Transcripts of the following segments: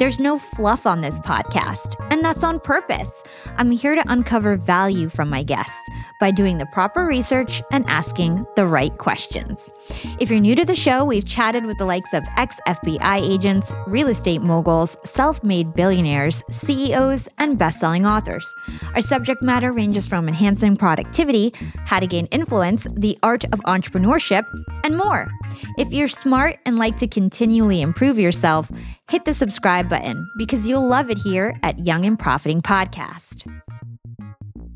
There's no fluff on this podcast, and that's on purpose. I'm here to uncover value from my guests by doing the proper research and asking the right questions. If you're new to the show, we've chatted with the likes of ex FBI agents, real estate moguls, self made billionaires, CEOs, and best selling authors. Our subject matter ranges from enhancing productivity, how to gain influence, the art of entrepreneurship, and more. If you're smart and like to continually improve yourself, hit the subscribe button because you'll love it here at Young and Profiting Podcast.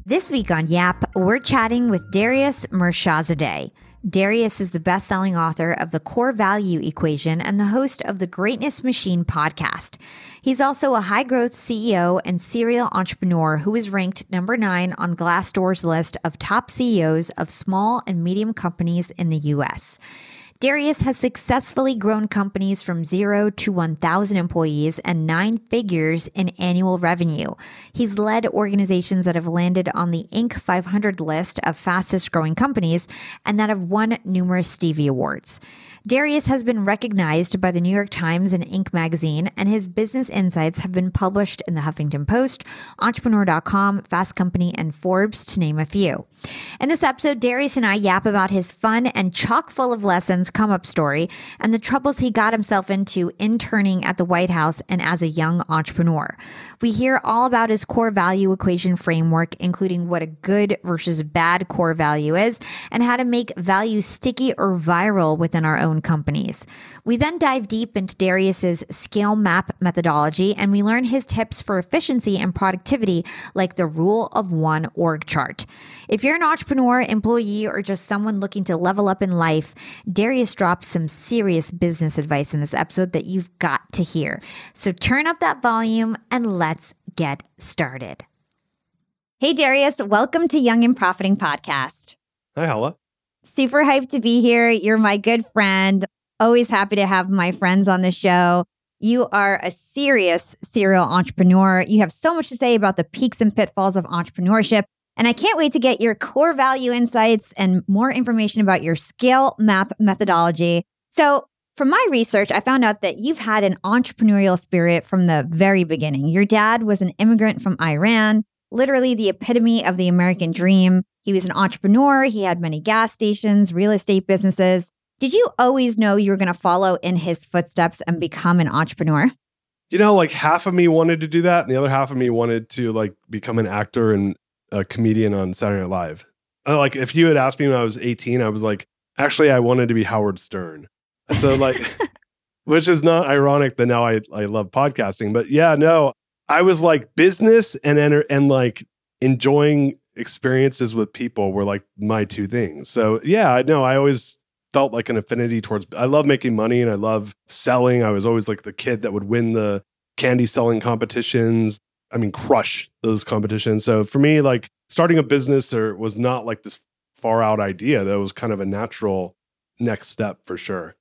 This week on Yap, we're chatting with Darius Mirshahzadeh. Darius is the best selling author of The Core Value Equation and the host of the Greatness Machine podcast. He's also a high growth CEO and serial entrepreneur who is ranked number nine on Glassdoor's list of top CEOs of small and medium companies in the US. Darius has successfully grown companies from zero to 1,000 employees and nine figures in annual revenue. He's led organizations that have landed on the Inc. 500 list of fastest growing companies and that have won numerous Stevie Awards. Darius has been recognized by the New York Times and Inc. magazine, and his business insights have been published in the Huffington Post, Entrepreneur.com, Fast Company, and Forbes, to name a few. In this episode, Darius and I yap about his fun and chock full of lessons come up story and the troubles he got himself into interning at the White House and as a young entrepreneur. We hear all about his core value equation framework, including what a good versus bad core value is and how to make value sticky or viral within our own own companies. We then dive deep into Darius's scale map methodology and we learn his tips for efficiency and productivity, like the rule of one org chart. If you're an entrepreneur, employee, or just someone looking to level up in life, Darius drops some serious business advice in this episode that you've got to hear. So turn up that volume and let's get started. Hey, Darius, welcome to Young and Profiting Podcast. Hi, Hala. Super hyped to be here. You're my good friend. Always happy to have my friends on the show. You are a serious serial entrepreneur. You have so much to say about the peaks and pitfalls of entrepreneurship. And I can't wait to get your core value insights and more information about your scale map methodology. So, from my research, I found out that you've had an entrepreneurial spirit from the very beginning. Your dad was an immigrant from Iran, literally the epitome of the American dream. He was an entrepreneur, he had many gas stations, real estate businesses. Did you always know you were going to follow in his footsteps and become an entrepreneur? You know, like half of me wanted to do that, and the other half of me wanted to like become an actor and a comedian on Saturday Night Live. Uh, like, if you had asked me when I was 18, I was like, actually, I wanted to be Howard Stern. So, like, which is not ironic that now I, I love podcasting. But yeah, no, I was like business and enter and like enjoying experiences with people were like my two things. So yeah, I know I always felt like an affinity towards I love making money and I love selling. I was always like the kid that would win the candy selling competitions. I mean, crush those competitions. So for me, like starting a business or was not like this far out idea. That was kind of a natural next step for sure.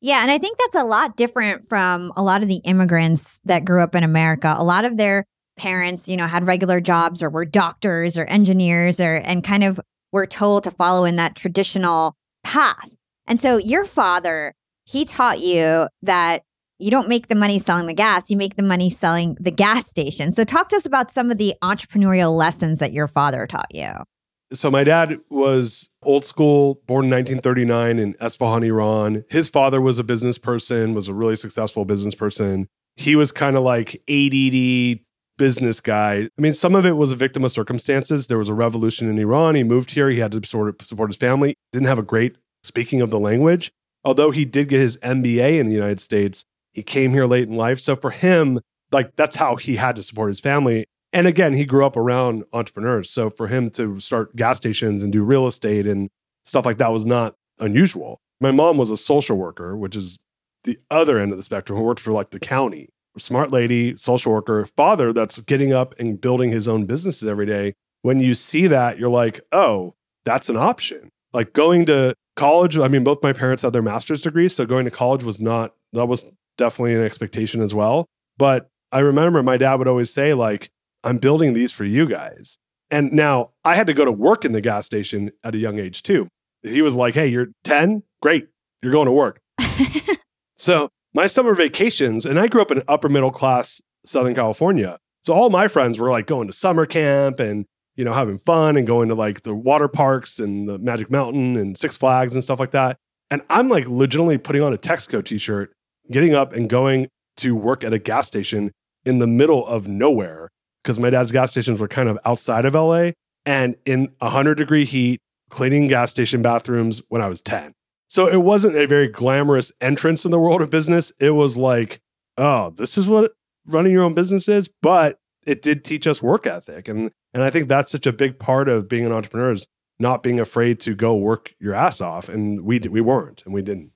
Yeah, and I think that's a lot different from a lot of the immigrants that grew up in America. A lot of their parents, you know, had regular jobs or were doctors or engineers or and kind of were told to follow in that traditional path. And so your father, he taught you that you don't make the money selling the gas, you make the money selling the gas station. So talk to us about some of the entrepreneurial lessons that your father taught you. So my dad was old school, born in 1939 in Esfahan, Iran. His father was a business person, was a really successful business person. He was kind of like ADD business guy. I mean, some of it was a victim of circumstances. There was a revolution in Iran. He moved here. He had to sort of support his family. Didn't have a great speaking of the language. Although he did get his MBA in the United States, he came here late in life. So for him, like that's how he had to support his family. And again, he grew up around entrepreneurs. So for him to start gas stations and do real estate and stuff like that was not unusual. My mom was a social worker, which is the other end of the spectrum, who worked for like the county. Smart lady, social worker, father that's getting up and building his own businesses every day. When you see that, you're like, oh, that's an option. Like going to college, I mean, both my parents had their master's degrees. So going to college was not, that was definitely an expectation as well. But I remember my dad would always say, like, I'm building these for you guys. And now I had to go to work in the gas station at a young age too. He was like, hey, you're 10? Great. You're going to work. so my summer vacations, and I grew up in upper middle class Southern California. So all my friends were like going to summer camp and, you know, having fun and going to like the water parks and the Magic Mountain and Six Flags and stuff like that. And I'm like legitimately putting on a Texaco t shirt, getting up and going to work at a gas station in the middle of nowhere because my dad's gas stations were kind of outside of LA and in 100 degree heat, cleaning gas station bathrooms when I was 10. So it wasn't a very glamorous entrance in the world of business. It was like, oh, this is what running your own business is, but it did teach us work ethic. And and I think that's such a big part of being an entrepreneur is not being afraid to go work your ass off. And we we weren't and we didn't.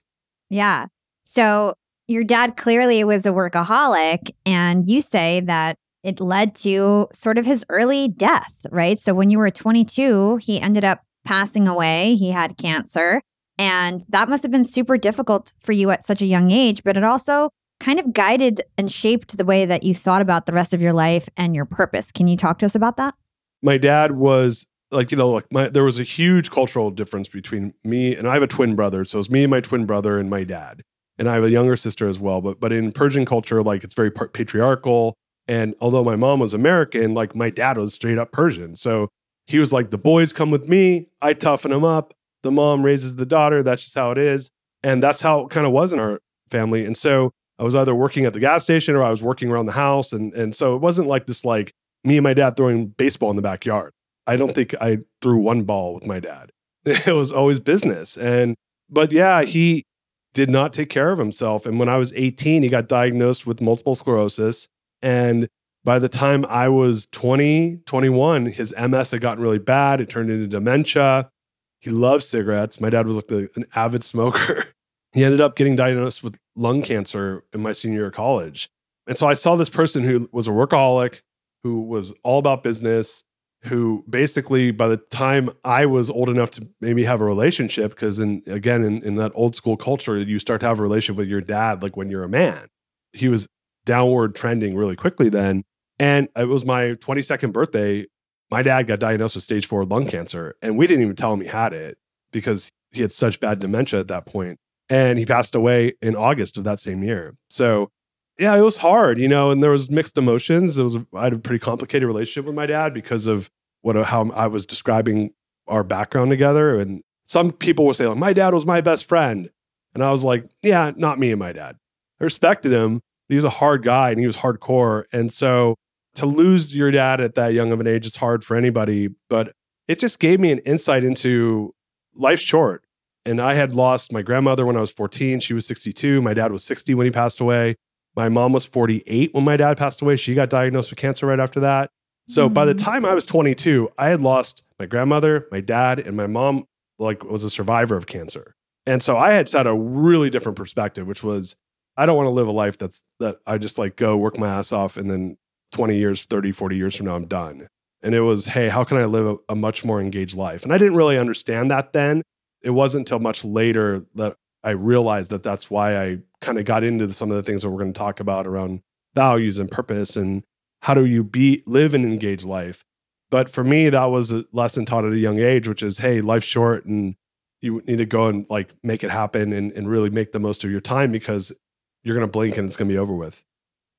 Yeah. So your dad clearly was a workaholic and you say that it led to sort of his early death, right? So when you were 22, he ended up passing away. He had cancer. And that must have been super difficult for you at such a young age, but it also kind of guided and shaped the way that you thought about the rest of your life and your purpose. Can you talk to us about that? My dad was like, you know, like my there was a huge cultural difference between me and I have a twin brother. So it's me and my twin brother and my dad. And I have a younger sister as well. But but in Persian culture, like it's very patriarchal. And although my mom was American, like my dad was straight up Persian. So he was like, the boys come with me. I toughen them up the mom raises the daughter. That's just how it is. And that's how it kind of was in our family. And so I was either working at the gas station or I was working around the house. And, and so it wasn't like this, like me and my dad throwing baseball in the backyard. I don't think I threw one ball with my dad. It was always business. And, but yeah, he did not take care of himself. And when I was 18, he got diagnosed with multiple sclerosis. And by the time I was 20, 21, his MS had gotten really bad. It turned into dementia. He loved cigarettes. My dad was like the, an avid smoker. he ended up getting diagnosed with lung cancer in my senior year of college. And so I saw this person who was a workaholic, who was all about business, who basically by the time I was old enough to maybe have a relationship, because in again in, in that old school culture, you start to have a relationship with your dad like when you're a man. He was downward trending really quickly then. And it was my 22nd birthday my dad got diagnosed with stage four lung cancer, and we didn't even tell him he had it because he had such bad dementia at that point. And he passed away in August of that same year. So, yeah, it was hard, you know, and there was mixed emotions. It was I had a pretty complicated relationship with my dad because of what uh, how I was describing our background together. And some people would say, like, my dad was my best friend. And I was like, yeah, not me and my dad. I respected him. He was a hard guy and he was hardcore. And so to lose your dad at that young of an age is hard for anybody, but it just gave me an insight into life's short. And I had lost my grandmother when I was 14. She was 62. My dad was 60 when he passed away. My mom was 48 when my dad passed away. She got diagnosed with cancer right after that. So mm-hmm. by the mm-hmm. time I was 22, I had lost my grandmother, my dad, and my mom like was a survivor of cancer. And so I had set a really different perspective, which was I don't want to live a life that's that I just like go work my ass off and then 20 years, 30, 40 years from now, I'm done. And it was, hey, how can I live a, a much more engaged life? And I didn't really understand that then. It wasn't until much later that I realized that that's why I kind of got into some of the things that we're going to talk about around values and purpose and how do you be live an engaged life. But for me, that was a lesson taught at a young age, which is, hey, life's short and you need to go and like make it happen and, and really make the most of your time because you're going to blink and it's going to be over with.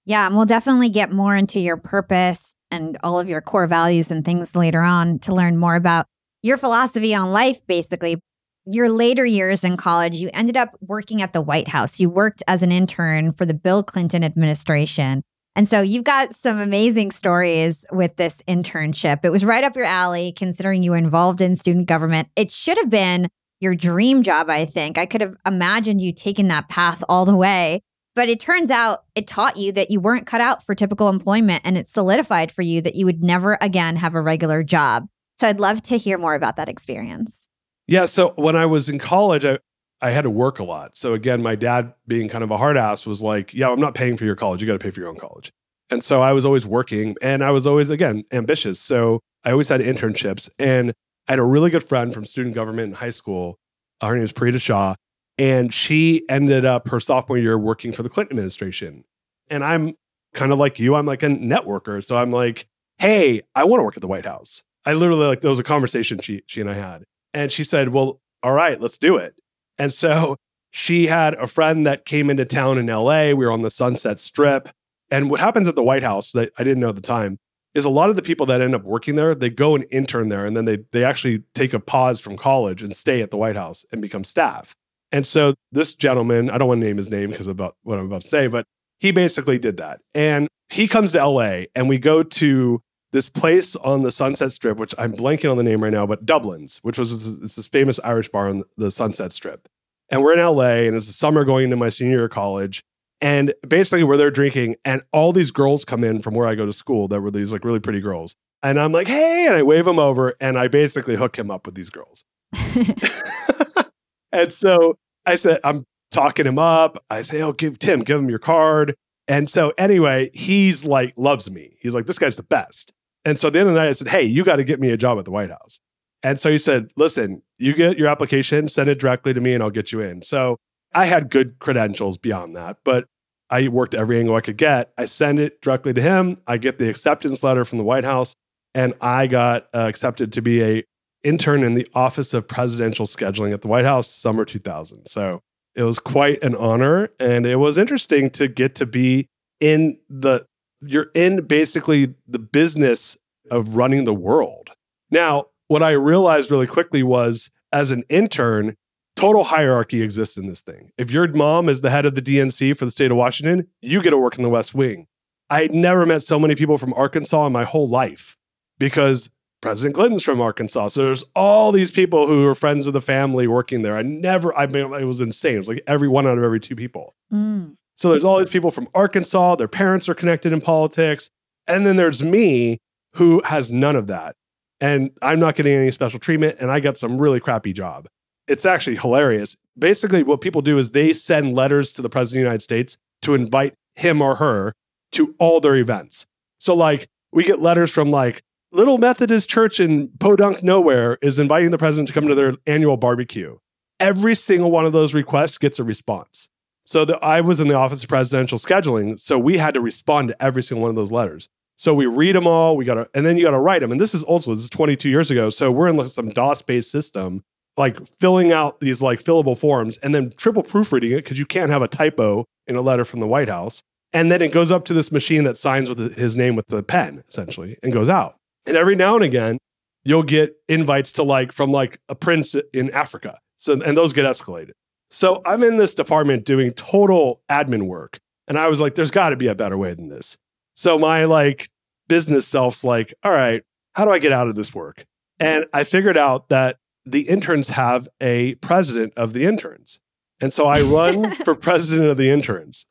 Yeah, and we'll definitely get more into your purpose and all of your core values and things later on to learn more about your philosophy on life, basically. Your later years in college, you ended up working at the White House. You worked as an intern for the Bill Clinton administration. And so you've got some amazing stories with this internship. It was right up your alley, considering you were involved in student government. It should have been your dream job, I think. I could have imagined you taking that path all the way. But it turns out it taught you that you weren't cut out for typical employment and it solidified for you that you would never again have a regular job. So I'd love to hear more about that experience. Yeah. So when I was in college, I, I had to work a lot. So again, my dad being kind of a hard ass was like, yeah, I'm not paying for your college. You got to pay for your own college. And so I was always working and I was always, again, ambitious. So I always had internships. And I had a really good friend from student government in high school. Her name is Parita Shah. And she ended up her sophomore year working for the Clinton administration. And I'm kind of like you, I'm like a networker. So I'm like, hey, I want to work at the White House. I literally like there was a conversation she she and I had. And she said, Well, all right, let's do it. And so she had a friend that came into town in LA. We were on the Sunset Strip. And what happens at the White House that I didn't know at the time is a lot of the people that end up working there, they go and intern there and then they they actually take a pause from college and stay at the White House and become staff. And so this gentleman, I don't want to name his name because about what I'm about to say, but he basically did that. And he comes to LA and we go to this place on the Sunset Strip, which I'm blanking on the name right now, but Dublin's, which was this, this famous Irish bar on the Sunset Strip. And we're in LA and it's the summer going into my senior year of college. And basically, we're there drinking, and all these girls come in from where I go to school that were these like really pretty girls. And I'm like, hey, and I wave them over, and I basically hook him up with these girls. and so I said, I'm talking him up. I say, oh, give Tim, give him your card. And so anyway, he's like, loves me. He's like, this guy's the best. And so the end of the night, I said, hey, you got to get me a job at the White House. And so he said, listen, you get your application, send it directly to me, and I'll get you in. So I had good credentials beyond that, but I worked every angle I could get. I send it directly to him. I get the acceptance letter from the White House, and I got uh, accepted to be a intern in the Office of Presidential Scheduling at the White House, summer 2000. So it was quite an honor, and it was interesting to get to be in the. You're in basically the business of running the world. Now, what I realized really quickly was as an intern, total hierarchy exists in this thing. If your mom is the head of the DNC for the state of Washington, you get to work in the West Wing. I never met so many people from Arkansas in my whole life because President Clinton's from Arkansas. So there's all these people who are friends of the family working there. I never, I mean, it was insane. It was like every one out of every two people. Mm. So there's all these people from Arkansas. Their parents are connected in politics. And then there's me who has none of that. And I'm not getting any special treatment. And I got some really crappy job it's actually hilarious. Basically, what people do is they send letters to the president of the United States to invite him or her to all their events. So, like, we get letters from like Little Methodist Church in Podunk Nowhere is inviting the president to come to their annual barbecue. Every single one of those requests gets a response. So the, I was in the Office of Presidential Scheduling, so we had to respond to every single one of those letters. So we read them all. We got to, and then you got to write them. And this is also this is 22 years ago. So we're in like some DOS based system like filling out these like fillable forms and then triple proofreading it because you can't have a typo in a letter from the White House. And then it goes up to this machine that signs with his name with the pen, essentially, and goes out. And every now and again, you'll get invites to like from like a prince in Africa. So and those get escalated. So I'm in this department doing total admin work. And I was like, there's got to be a better way than this. So my like business self's like, all right, how do I get out of this work? And I figured out that the interns have a president of the interns. And so I run for president of the interns.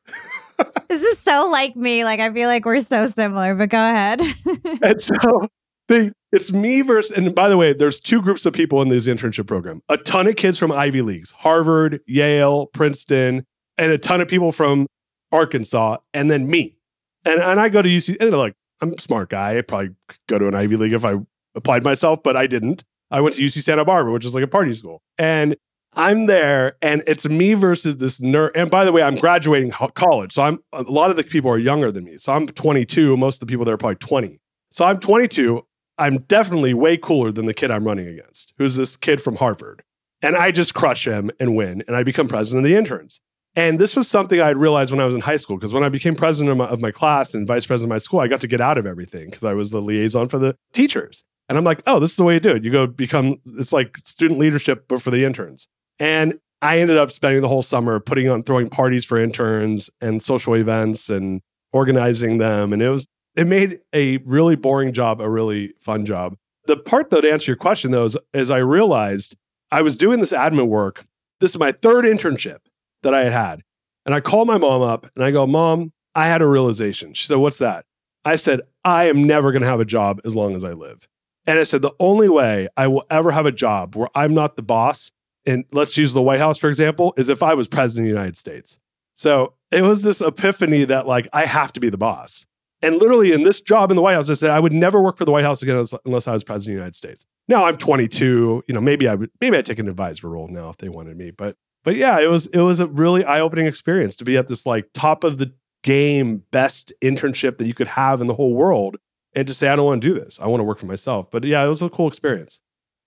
this is so like me. Like I feel like we're so similar, but go ahead. and so they, it's me versus, and by the way, there's two groups of people in this internship program. A ton of kids from Ivy Leagues, Harvard, Yale, Princeton, and a ton of people from Arkansas, and then me. And and I go to UC, and like, I'm a smart guy. I probably go to an Ivy League if I applied myself, but I didn't. I went to UC Santa Barbara, which is like a party school. And I'm there and it's me versus this nerd. And by the way, I'm graduating college. So I'm a lot of the people are younger than me. So I'm 22. Most of the people there are probably 20. So I'm 22. I'm definitely way cooler than the kid I'm running against, who's this kid from Harvard. And I just crush him and win. And I become president of the interns. And this was something I realized when I was in high school, because when I became president of my, of my, class and vice president of my school, I got to get out of everything because I was the liaison for the teachers. And I'm like, oh, this is the way you do it. You go become, it's like student leadership, but for the interns. And I ended up spending the whole summer putting on, throwing parties for interns and social events and organizing them. And it was, it made a really boring job a really fun job. The part though, to answer your question though, is, is I realized I was doing this admin work. This is my third internship that I had had. And I called my mom up and I go, Mom, I had a realization. She said, What's that? I said, I am never going to have a job as long as I live. And I said, the only way I will ever have a job where I'm not the boss and let's use the White House for example, is if I was president of the United States. So it was this epiphany that like I have to be the boss. And literally in this job in the White House, I said I would never work for the White House again unless I was president of the United States. Now I'm 22. You know, maybe I would maybe I'd take an advisor role now if they wanted me. But but yeah, it was it was a really eye-opening experience to be at this like top of the game best internship that you could have in the whole world and to say I don't want to do this. I want to work for myself. But yeah, it was a cool experience.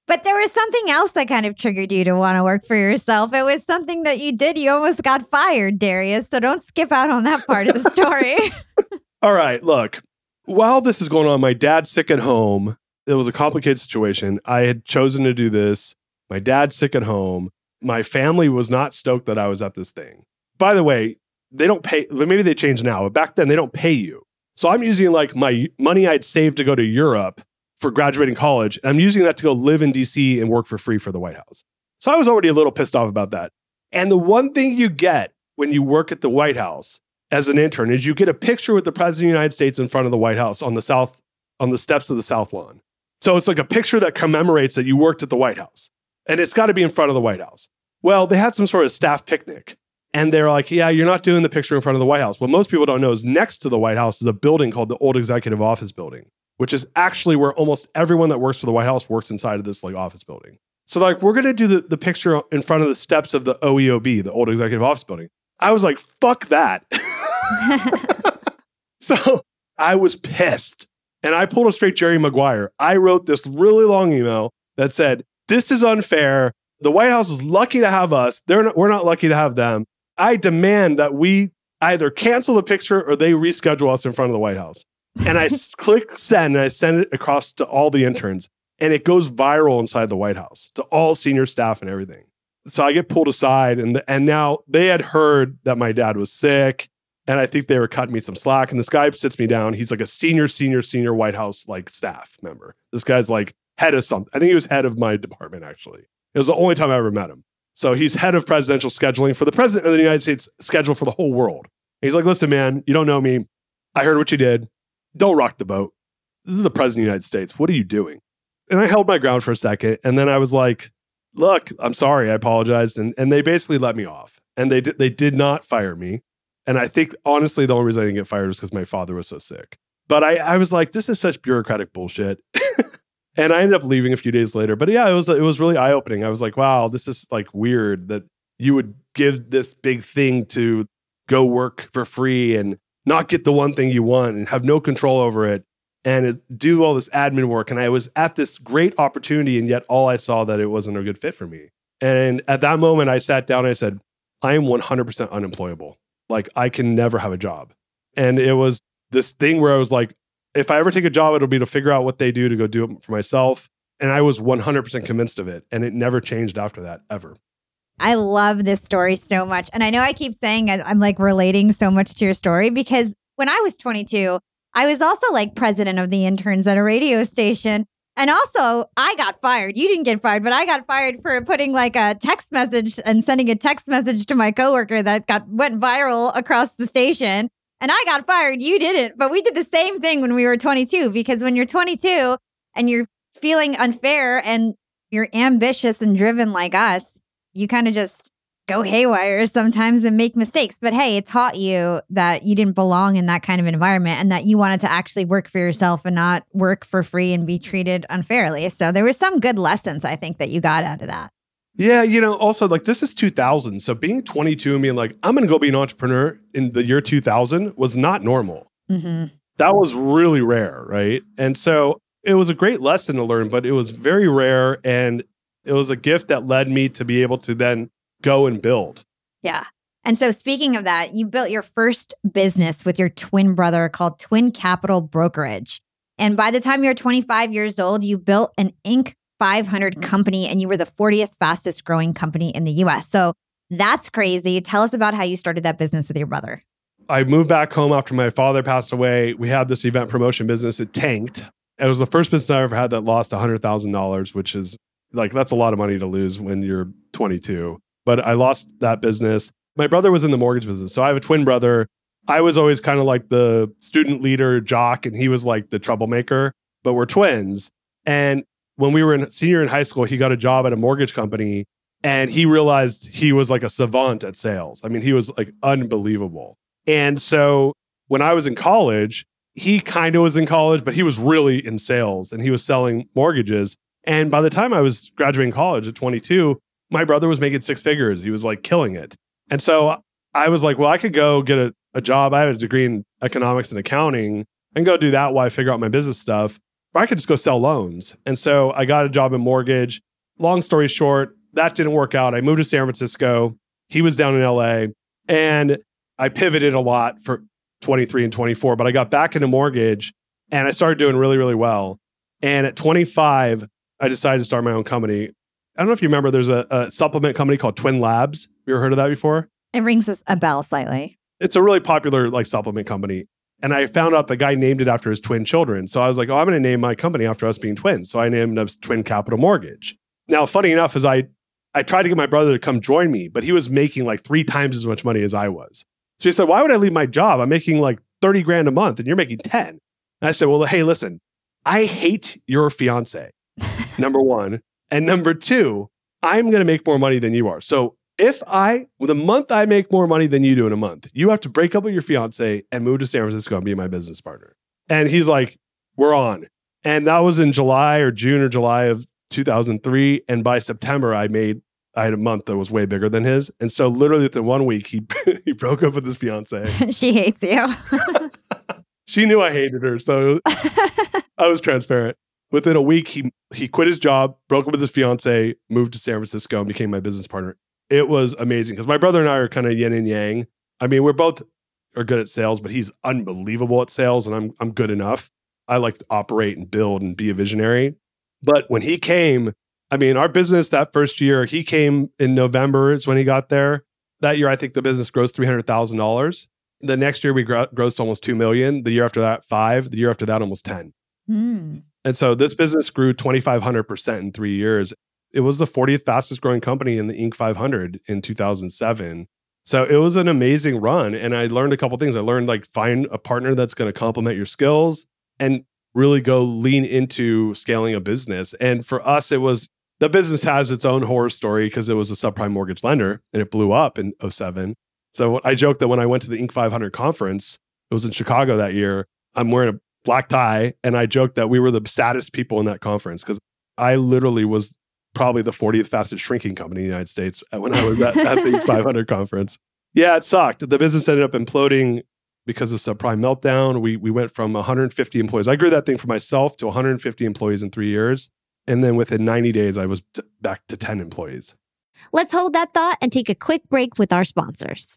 But there was something else that kind of triggered you to want to work for yourself. It was something that you did. You almost got fired, Darius. So don't skip out on that part of the story. All right, look. While this is going on, my dad's sick at home. It was a complicated situation. I had chosen to do this. My dad's sick at home. My family was not stoked that I was at this thing. By the way, they don't pay, maybe they changed now, but back then they don't pay you. So I'm using like my money I'd saved to go to Europe for graduating college. And I'm using that to go live in DC and work for free for the White House. So I was already a little pissed off about that. And the one thing you get when you work at the White House as an intern is you get a picture with the president of the United States in front of the White House on the south on the steps of the South Lawn. So it's like a picture that commemorates that you worked at the White House. And it's got to be in front of the White House. Well, they had some sort of staff picnic. And they're like, yeah, you're not doing the picture in front of the White House. What most people don't know is next to the White House is a building called the Old Executive Office Building which is actually where almost everyone that works for the White House works inside of this like office building. So like we're gonna do the, the picture in front of the steps of the OEOB, the old executive office building. I was like, fuck that. so I was pissed. And I pulled a straight Jerry Maguire. I wrote this really long email that said, This is unfair. The White House is lucky to have us. They're not, we're not lucky to have them. I demand that we either cancel the picture or they reschedule us in front of the White House and I click send and I send it across to all the interns and it goes viral inside the White House to all senior staff and everything. So I get pulled aside and and now they had heard that my dad was sick and I think they were cutting me some slack and this guy sits me down. He's like a senior senior senior White House like staff member. This guy's like head of something. I think he was head of my department actually. It was the only time I ever met him. So he's head of presidential scheduling for the president of the United States schedule for the whole world. And he's like, "Listen man, you don't know me. I heard what you did don't rock the boat. This is the president of the United States. What are you doing? And I held my ground for a second. And then I was like, look, I'm sorry. I apologized. And, and they basically let me off. And they, they did not fire me. And I think, honestly, the only reason I didn't get fired was because my father was so sick. But I, I was like, this is such bureaucratic bullshit. and I ended up leaving a few days later. But yeah, it was, it was really eye opening. I was like, wow, this is like weird that you would give this big thing to go work for free and not get the one thing you want and have no control over it and do all this admin work. And I was at this great opportunity, and yet all I saw that it wasn't a good fit for me. And at that moment, I sat down and I said, I am 100% unemployable. Like, I can never have a job. And it was this thing where I was like, if I ever take a job, it'll be to figure out what they do to go do it for myself. And I was 100% convinced of it. And it never changed after that, ever. I love this story so much. And I know I keep saying I'm like relating so much to your story because when I was 22, I was also like president of the interns at a radio station. And also, I got fired. You didn't get fired, but I got fired for putting like a text message and sending a text message to my coworker that got went viral across the station. And I got fired. You didn't. But we did the same thing when we were 22 because when you're 22 and you're feeling unfair and you're ambitious and driven like us, you kind of just go haywire sometimes and make mistakes. But hey, it taught you that you didn't belong in that kind of environment and that you wanted to actually work for yourself and not work for free and be treated unfairly. So there were some good lessons I think that you got out of that. Yeah, you know, also like this is 2000. So being 22 and being like, I'm going to go be an entrepreneur in the year 2000 was not normal. Mm-hmm. That was really rare, right? And so it was a great lesson to learn, but it was very rare. And it was a gift that led me to be able to then go and build. Yeah. And so, speaking of that, you built your first business with your twin brother called Twin Capital Brokerage. And by the time you're 25 years old, you built an Inc. 500 company and you were the 40th fastest growing company in the US. So, that's crazy. Tell us about how you started that business with your brother. I moved back home after my father passed away. We had this event promotion business. It tanked. It was the first business I ever had that lost $100,000, which is like that's a lot of money to lose when you're 22. But I lost that business. My brother was in the mortgage business. So I have a twin brother. I was always kind of like the student leader jock, and he was like the troublemaker, but we're twins. And when we were in senior in high school, he got a job at a mortgage company And he realized he was like a savant at sales. I mean, he was like unbelievable. And so when I was in college, he kind of was in college, but he was really in sales and he was selling mortgages. And by the time I was graduating college at 22, my brother was making six figures. He was like killing it. And so I was like, well, I could go get a, a job. I have a degree in economics and accounting and go do that while I figure out my business stuff. Or I could just go sell loans. And so I got a job in mortgage. Long story short, that didn't work out. I moved to San Francisco. He was down in LA. And I pivoted a lot for 23 and 24, but I got back into mortgage and I started doing really, really well. And at 25, I decided to start my own company. I don't know if you remember, there's a, a supplement company called Twin Labs. Have you ever heard of that before? It rings a bell slightly. It's a really popular like supplement company. And I found out the guy named it after his twin children. So I was like, oh, I'm going to name my company after us being twins. So I named it Twin Capital Mortgage. Now, funny enough, is I I tried to get my brother to come join me, but he was making like three times as much money as I was. So he said, Why would I leave my job? I'm making like 30 grand a month and you're making 10. And I said, Well, hey, listen, I hate your fiance, number one. And number two, I'm going to make more money than you are. So if I, with a month I make more money than you do in a month, you have to break up with your fiance and move to San Francisco and be my business partner. And he's like, We're on. And that was in July or June or July of 2003. And by September, I made I had a month that was way bigger than his. And so literally within one week, he he broke up with his fiance. she hates you. she knew I hated her. So I was transparent. Within a week, he he quit his job, broke up with his fiance, moved to San Francisco, and became my business partner. It was amazing because my brother and I are kind of yin and yang. I mean, we're both are good at sales, but he's unbelievable at sales, and I'm I'm good enough. I like to operate and build and be a visionary. But when he came, I mean, our business that first year, he came in November, is when he got there. That year, I think the business grows $300,000. The next year, we gro- grossed almost 2 million. The year after that, five. The year after that, almost 10. Mm. And so this business grew 2,500% in three years. It was the 40th fastest growing company in the Inc. 500 in 2007. So it was an amazing run. And I learned a couple things. I learned like find a partner that's going to complement your skills and really go lean into scaling a business. And for us, it was the business has its own horror story because it was a subprime mortgage lender and it blew up in 07. So I joked that when I went to the Inc. 500 conference, it was in Chicago that year. I'm wearing a black tie, and I joked that we were the saddest people in that conference because I literally was probably the 40th fastest shrinking company in the United States uh, when I was at, at the 500 conference. Yeah, it sucked. The business ended up imploding because of subprime meltdown. We we went from 150 employees. I grew that thing for myself to 150 employees in three years. And then within 90 days, I was t- back to 10 employees. Let's hold that thought and take a quick break with our sponsors.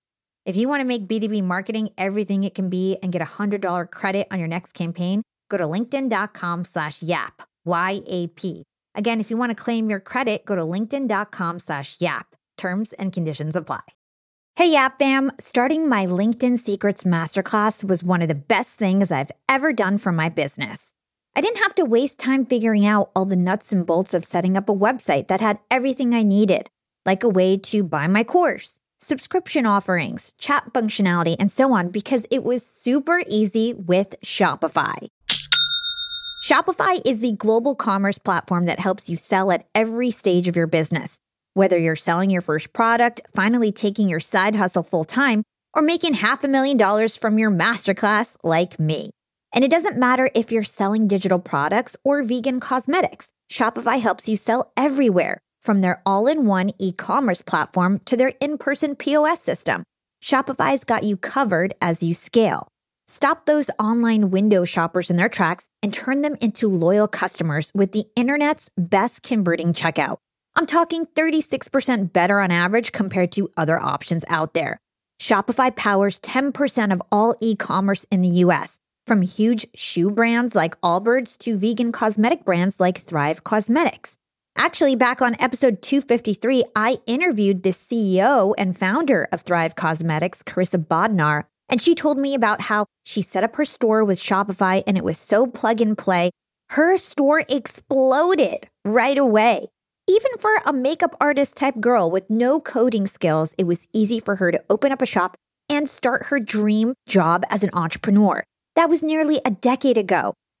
If you want to make B2B marketing everything it can be and get a $100 credit on your next campaign, go to linkedin.com slash yap, Y-A-P. Again, if you want to claim your credit, go to linkedin.com slash yap. Terms and conditions apply. Hey, Yap fam! Starting my LinkedIn Secrets Masterclass was one of the best things I've ever done for my business. I didn't have to waste time figuring out all the nuts and bolts of setting up a website that had everything I needed, like a way to buy my course, subscription offerings, chat functionality, and so on because it was super easy with Shopify. Shopify is the global commerce platform that helps you sell at every stage of your business. Whether you're selling your first product, finally taking your side hustle full time, or making half a million dollars from your masterclass like me. And it doesn't matter if you're selling digital products or vegan cosmetics, Shopify helps you sell everywhere from their all in one e commerce platform to their in person POS system. Shopify's got you covered as you scale. Stop those online window shoppers in their tracks and turn them into loyal customers with the internet's best converting checkout. I'm talking 36% better on average compared to other options out there. Shopify powers 10% of all e commerce in the US, from huge shoe brands like Allbirds to vegan cosmetic brands like Thrive Causemetics. Actually, back on episode 253, I interviewed the CEO and founder of Thrive Causemetics, Karissa Bodnar, and she told me about how she set up her store with Shopify and it was so plug and play. Her store exploded right away. Even for a makeup artist type girl with no coding skills, it was easy for her to open up a shop and start her dream job as an entrepreneur. That was nearly a decade ago.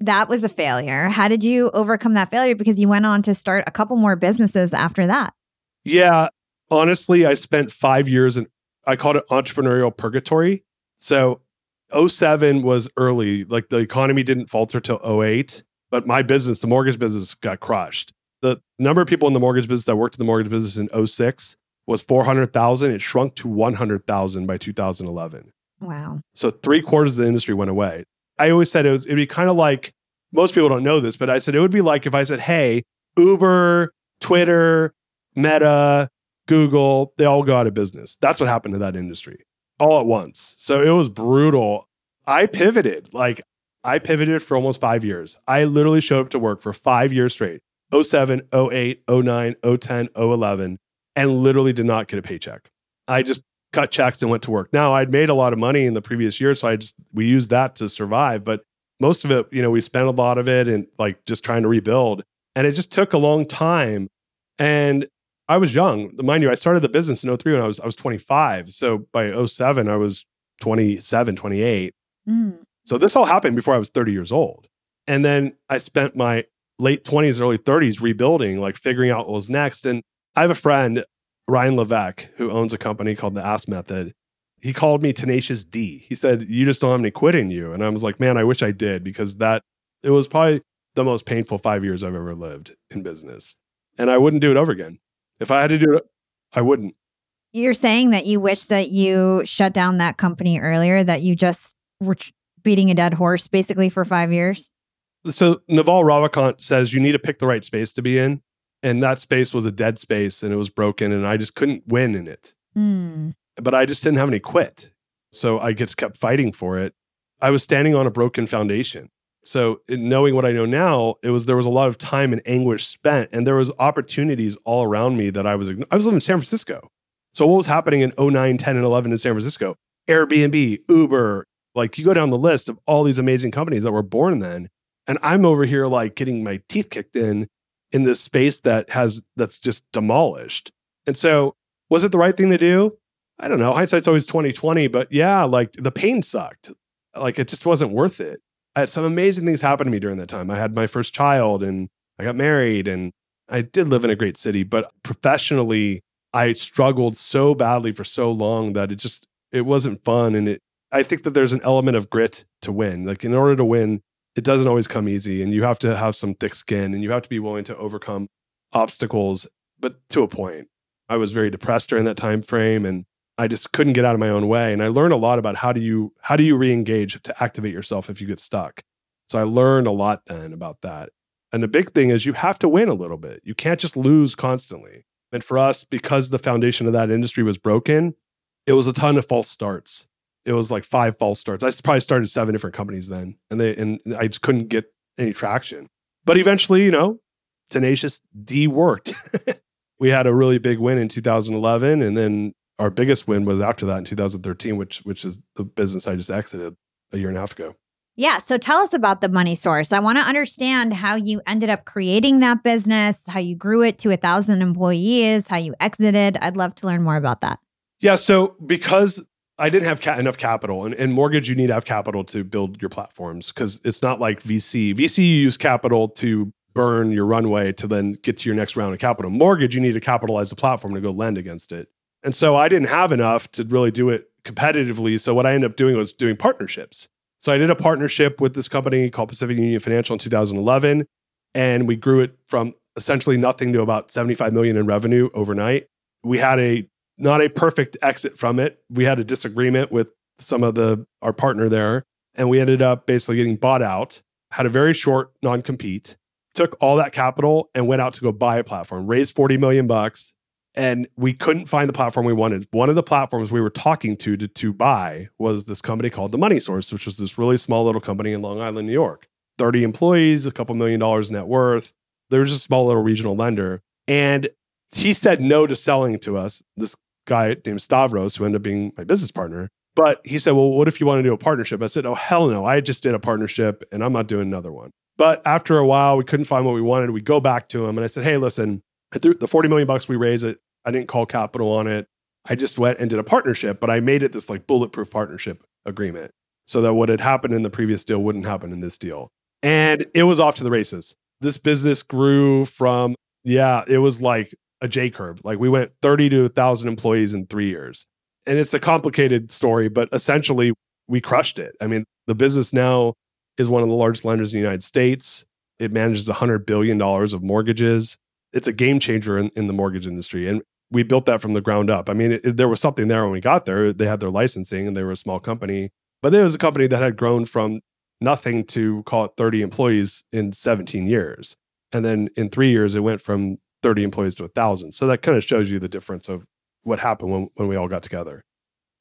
That was a failure. How did you overcome that failure? Because you went on to start a couple more businesses after that. Yeah. Honestly, I spent five years in, I called it entrepreneurial purgatory. So 07 was early, like the economy didn't falter till 08, but my business, the mortgage business, got crushed the number of people in the mortgage business that worked in the mortgage business in 06 was 400,000. It shrunk to 100,000 by 2011. Wow. So three quarters of the industry went away. I always said it was, it'd be kind of like, most people don't know this, but I said it would be like if I said, hey, Uber, Twitter, Meta, Google, they all go out of business. That's what happened to that industry all at once. So it was brutal. I pivoted. Like I pivoted for almost five years. I literally showed up to work for five years straight. 07, 08, 09, 010, 011, and literally did not get a paycheck. I just cut checks and went to work. Now I'd made a lot of money in the previous year, so I just we used that to survive. But most of it, you know, we spent a lot of it and like just trying to rebuild. And it just took a long time. And I was young. Mind you, I started the business in 03 when I was I was 25. So by 07, I was 27, 28. Mm. So this all happened before I was 30 years old. And then I spent my late 20s, early 30s rebuilding, like figuring out what was next. And I have a friend, Ryan Levesque, who owns a company called the Ask Method. He called me Tenacious D. He said, You just don't have any quit in you. And I was like, Man, I wish I did because that it was probably the most painful five years I've ever lived in business. And I wouldn't do it over again. If I had to do it, I wouldn't. You're saying that you wish that you shut down that company earlier, that you just were beating a dead horse basically for five years? so Naval Ravikant says you need to pick the right space to be in. And that space was a dead space and it was broken and I just couldn't win in it. Mm. But I just didn't have any quit. So I just kept fighting for it. I was standing on a broken foundation. So knowing what I know now, it was there was a lot of time and anguish spent and there was opportunities all around me that I was I was living in San Francisco. So what was happening in 09, 10 and 11 in San Francisco? Airbnb, Uber, like you go down the list of all these amazing companies that were born then and i'm over here like getting my teeth kicked in in this space that has that's just demolished. And so was it the right thing to do? I don't know. Hindsight's always 2020 but yeah like the pain sucked. Like it just wasn't worth it. I had some amazing things happen to me during that time. I had my first child and i got married and i did live in a great city but professionally i struggled so badly for so long that it just it wasn't fun. And it, I think that there's an element of grit to win. Like in order to win, it doesn't always come easy and you have to have some thick skin and you have to be willing to overcome obstacles, but to a point. I was very depressed during that time frame and I just couldn't get out of my own way. And I learned a lot about how do you how do you re-engage to activate yourself if you get stuck. So I learned a lot then about that. And the big thing is you have to win a little bit. You can't just lose constantly. And for us, because the foundation of that industry was broken, it was a ton of false starts. It was like five false starts. I probably started seven different companies then, and they and I just couldn't get any traction. But eventually, you know, Tenacious D worked. we had a really big win in 2011, and then our biggest win was after that in 2013, which which is the business I just exited a year and a half ago. Yeah. So tell us about the money source. I want to understand how you ended up creating that business, how you grew it to a thousand employees, how you exited. I'd love to learn more about that. Yeah. So because I didn't have ca- enough capital, and, and mortgage, you need to have capital to build your platforms because it's not like VC. VC, you use capital to burn your runway to then get to your next round of capital. Mortgage, you need to capitalize the platform to go lend against it. And so I didn't have enough to really do it competitively. So what I ended up doing was doing partnerships. So I did a partnership with this company called Pacific Union Financial in 2011, and we grew it from essentially nothing to about 75 million in revenue overnight. We had a not a perfect exit from it. We had a disagreement with some of the our partner there, and we ended up basically getting bought out. Had a very short non-compete. Took all that capital and went out to go buy a platform. Raised 40 million bucks, and we couldn't find the platform we wanted. One of the platforms we were talking to, to to buy was this company called the Money Source, which was this really small little company in Long Island, New York. 30 employees, a couple million dollars net worth. There was a small little regional lender. And he said no to selling to us, this guy named Stavros, who ended up being my business partner. But he said, Well, what if you want to do a partnership? I said, Oh, hell no. I just did a partnership and I'm not doing another one. But after a while, we couldn't find what we wanted. We go back to him and I said, Hey, listen, the 40 million bucks we raised, it I didn't call capital on it. I just went and did a partnership, but I made it this like bulletproof partnership agreement so that what had happened in the previous deal wouldn't happen in this deal. And it was off to the races. This business grew from, yeah, it was like a J curve. Like we went 30 to 1,000 employees in three years. And it's a complicated story, but essentially we crushed it. I mean, the business now is one of the largest lenders in the United States. It manages $100 billion of mortgages. It's a game changer in, in the mortgage industry. And we built that from the ground up. I mean, it, it, there was something there when we got there. They had their licensing and they were a small company, but it was a company that had grown from nothing to call it 30 employees in 17 years. And then in three years, it went from 30 employees to a thousand. So that kind of shows you the difference of what happened when, when we all got together.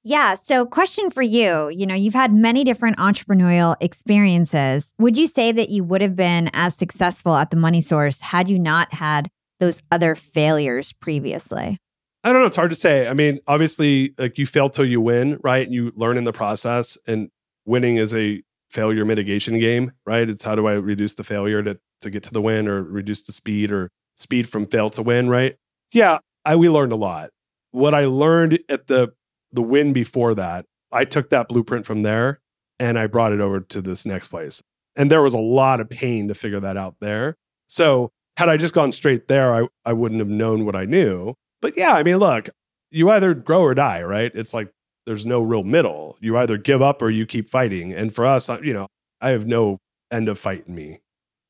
Yeah. So, question for you you know, you've had many different entrepreneurial experiences. Would you say that you would have been as successful at the money source had you not had those other failures previously? I don't know. It's hard to say. I mean, obviously, like you fail till you win, right? And you learn in the process, and winning is a failure mitigation game, right? It's how do I reduce the failure to to get to the win, or reduce the speed, or speed from fail to win, right? Yeah, I we learned a lot. What I learned at the the win before that, I took that blueprint from there and I brought it over to this next place. And there was a lot of pain to figure that out there. So had I just gone straight there, I, I wouldn't have known what I knew. But yeah, I mean, look, you either grow or die, right? It's like there's no real middle. You either give up or you keep fighting. And for us, you know, I have no end of fight in me.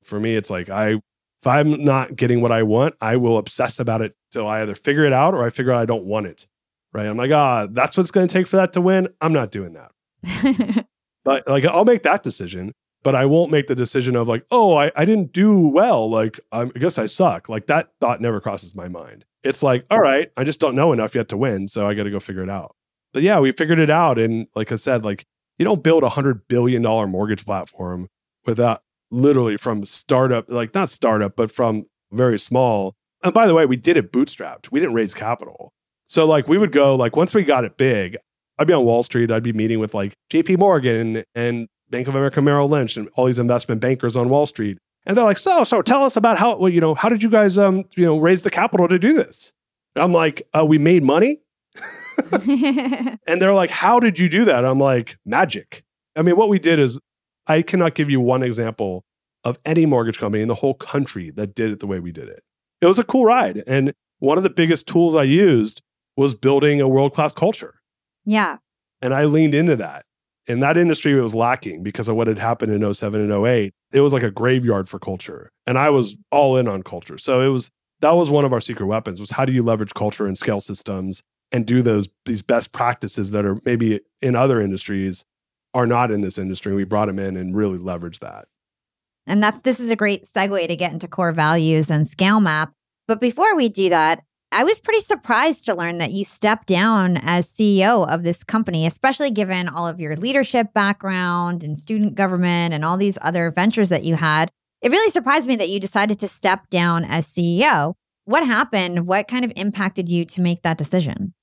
For me, it's like I if I'm not getting what I want, I will obsess about it till I either figure it out or I figure out I don't want it. Right. I'm like, ah, that's what it's going to take for that to win. I'm not doing that. but like, I'll make that decision but I won't make the decision of like, oh, I, I didn't do well. Like, I guess I suck. Like, that thought never crosses my mind. It's like, all right, I just don't know enough yet to win. So I got to go figure it out. But yeah, we figured it out. And like I said, like, you don't build a hundred billion dollar mortgage platform without literally from startup, like not startup, but from very small. And by the way, we did it bootstrapped. We didn't raise capital. So like we would go like once we got it big, I'd be on Wall Street. I'd be meeting with like JP Morgan and Bank of America Merrill Lynch and all these investment bankers on Wall Street. And they're like, so, so tell us about how, well, you know, how did you guys, um, you know, raise the capital to do this? And I'm like, uh, we made money. and they're like, how did you do that? I'm like, magic. I mean, what we did is I cannot give you one example of any mortgage company in the whole country that did it the way we did it. It was a cool ride. And one of the biggest tools I used was building a world class culture. Yeah. And I leaned into that. In that industry, it was lacking because of what had happened in 07 and 08. It was like a graveyard for culture. And I was all in on culture. So it was that was one of our secret weapons was how do you leverage culture and scale systems and do those these best practices that are maybe in other industries are not in this industry. We brought them in and really leveraged that. And that's this is a great segue to get into core values and scale map. But before we do that, I was pretty surprised to learn that you stepped down as CEO of this company, especially given all of your leadership background and student government and all these other ventures that you had. It really surprised me that you decided to step down as CEO. What happened? What kind of impacted you to make that decision?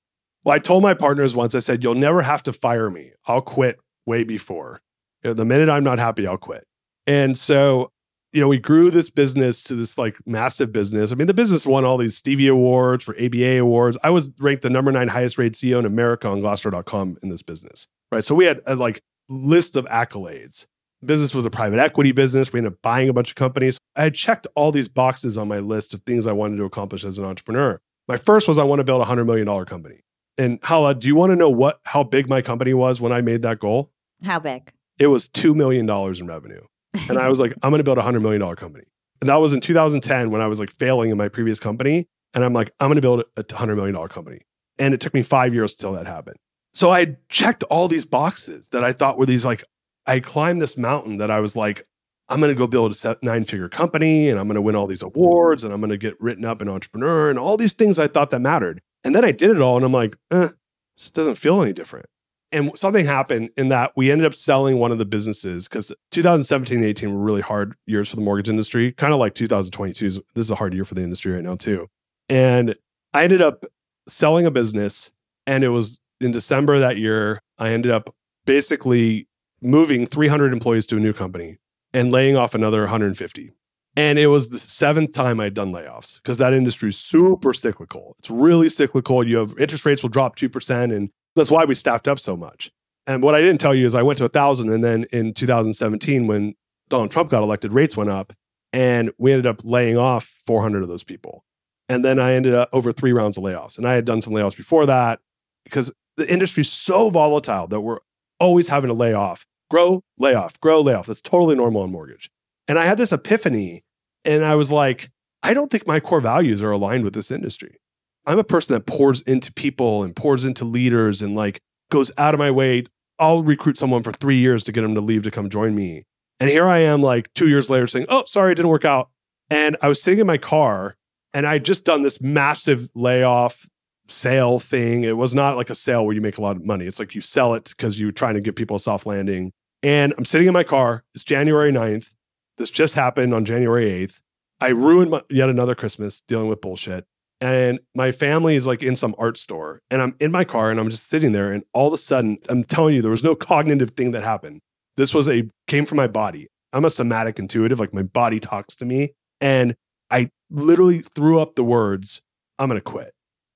Well, I told my partners once, I said, You'll never have to fire me. I'll quit way before. The minute I'm not happy, I'll quit. And so you know, we grew this business to this like massive business. I mean, the business won all these Stevie Awards for ABA awards. I was ranked the number nine highest rated CEO in America on Glassdoor.com in this business, right? So we had a like list of accolades. business was a private equity business. We ended up buying a bunch of companies. I had checked all these boxes on my list of things I wanted to accomplish as an entrepreneur. My first was I want to build a hundred million dollar company. And Hala, do you want to know what how big my company was when I made that goal? How big? It was two million dollars in revenue and I was like, I'm going to build a hundred million dollar company. And that was in 2010 when I was like failing in my previous company. And I'm like, I'm going to build a hundred million dollar company. And it took me five years until that happened. So I checked all these boxes that I thought were these like, I climbed this mountain that I was like, I'm going to go build a nine figure company and I'm going to win all these awards and I'm going to get written up an entrepreneur and all these things I thought that mattered. And then I did it all and I'm like, eh, this doesn't feel any different. And something happened in that we ended up selling one of the businesses because 2017 and 18 were really hard years for the mortgage industry, kind of like 2022. is This is a hard year for the industry right now, too. And I ended up selling a business, and it was in December that year. I ended up basically moving 300 employees to a new company and laying off another 150. And it was the seventh time I'd done layoffs because that industry is super cyclical. It's really cyclical. You have interest rates will drop 2% and that's why we staffed up so much. And what I didn't tell you is I went to a thousand, and then in 2017, when Donald Trump got elected, rates went up, and we ended up laying off 400 of those people. And then I ended up over three rounds of layoffs, and I had done some layoffs before that because the industry's so volatile that we're always having to lay off, grow, layoff, grow, layoff. That's totally normal in mortgage. And I had this epiphany, and I was like, I don't think my core values are aligned with this industry. I'm a person that pours into people and pours into leaders and like goes out of my way. I'll recruit someone for three years to get them to leave to come join me. And here I am, like two years later, saying, Oh, sorry, it didn't work out. And I was sitting in my car and I just done this massive layoff sale thing. It was not like a sale where you make a lot of money. It's like you sell it because you're trying to give people a soft landing. And I'm sitting in my car. It's January 9th. This just happened on January 8th. I ruined my, yet another Christmas dealing with bullshit. And my family is like in some art store. And i'm in my car and i'm just sitting there. And all of a sudden i'm telling you there was no cognitive thing that happened. This was a came from my body. I'm a somatic intuitive like my body talks to me. And i literally threw up the words i'm going to quit.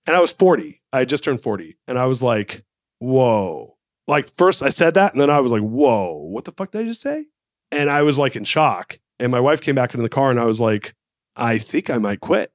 And i was 40 i just turned 40 and i was like whoa like first i said that and then i was like whoa what the fuck did i just say and i was like in shock and my wife came back into the car and i was like i think i might quit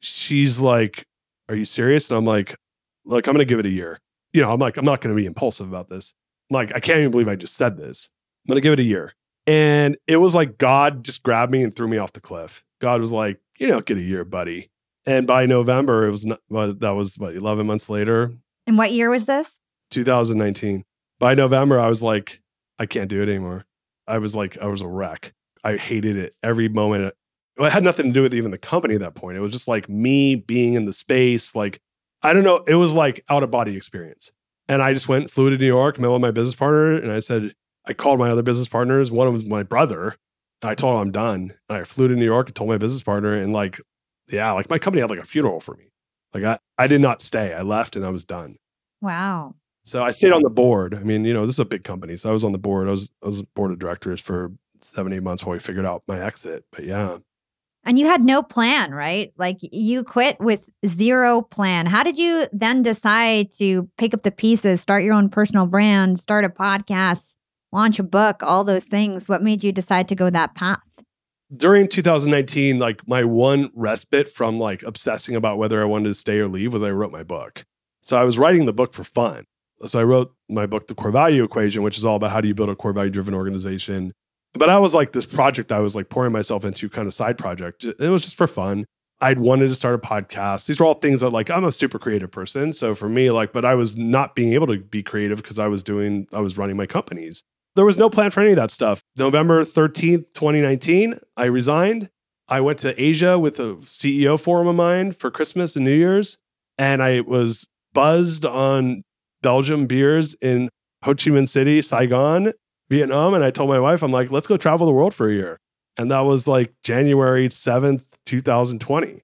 she's like, Are you serious? And I'm like, Look, I'm going to give it a year. You know, I'm like, I'm not going to be impulsive about this. I'm like, I can't even believe I just said this. I'm going to give it a year. And it was like God just grabbed me and threw me off the cliff. God was like, You know, get a year, buddy. And by November, it was not, well, that was what, 11 months later. And what year was this? 2019. By November, I was like, I can't do it anymore. I was like, I was a wreck. I hated it every moment well, it had nothing to do with even the company at that point. It was just like me being in the space. Like, I don't know. It was like out of body experience. And I just went, flew to New York, met with my business partner, and I said, I called my other business partners. One of them was my brother. I told him I'm done. And I flew to New York and told my business partner, and like, yeah, like my company had like a funeral for me. Like I, I did not stay. I left and I was done. Wow. So I stayed on the board. I mean, you know, this is a big company. So I was on the board. I was I was board of directors for seven, eight months while we figured out my exit. But yeah. And you had no plan, right? Like you quit with zero plan. How did you then decide to pick up the pieces, start your own personal brand, start a podcast, launch a book, all those things? What made you decide to go that path? During 2019, like my one respite from like obsessing about whether I wanted to stay or leave was I wrote my book. So I was writing the book for fun. So I wrote my book, The Core Value Equation, which is all about how do you build a core value driven organization. But I was like this project I was like pouring myself into kind of side project. It was just for fun. I'd wanted to start a podcast. These were all things that like I'm a super creative person. So for me, like, but I was not being able to be creative because I was doing, I was running my companies. There was no plan for any of that stuff. November 13th, 2019, I resigned. I went to Asia with a CEO forum of mine for Christmas and New Year's. And I was buzzed on Belgium beers in Ho Chi Minh City, Saigon, Vietnam. And I told my wife, I'm like, let's go travel the world for a year. And that was like January 7th, 2020.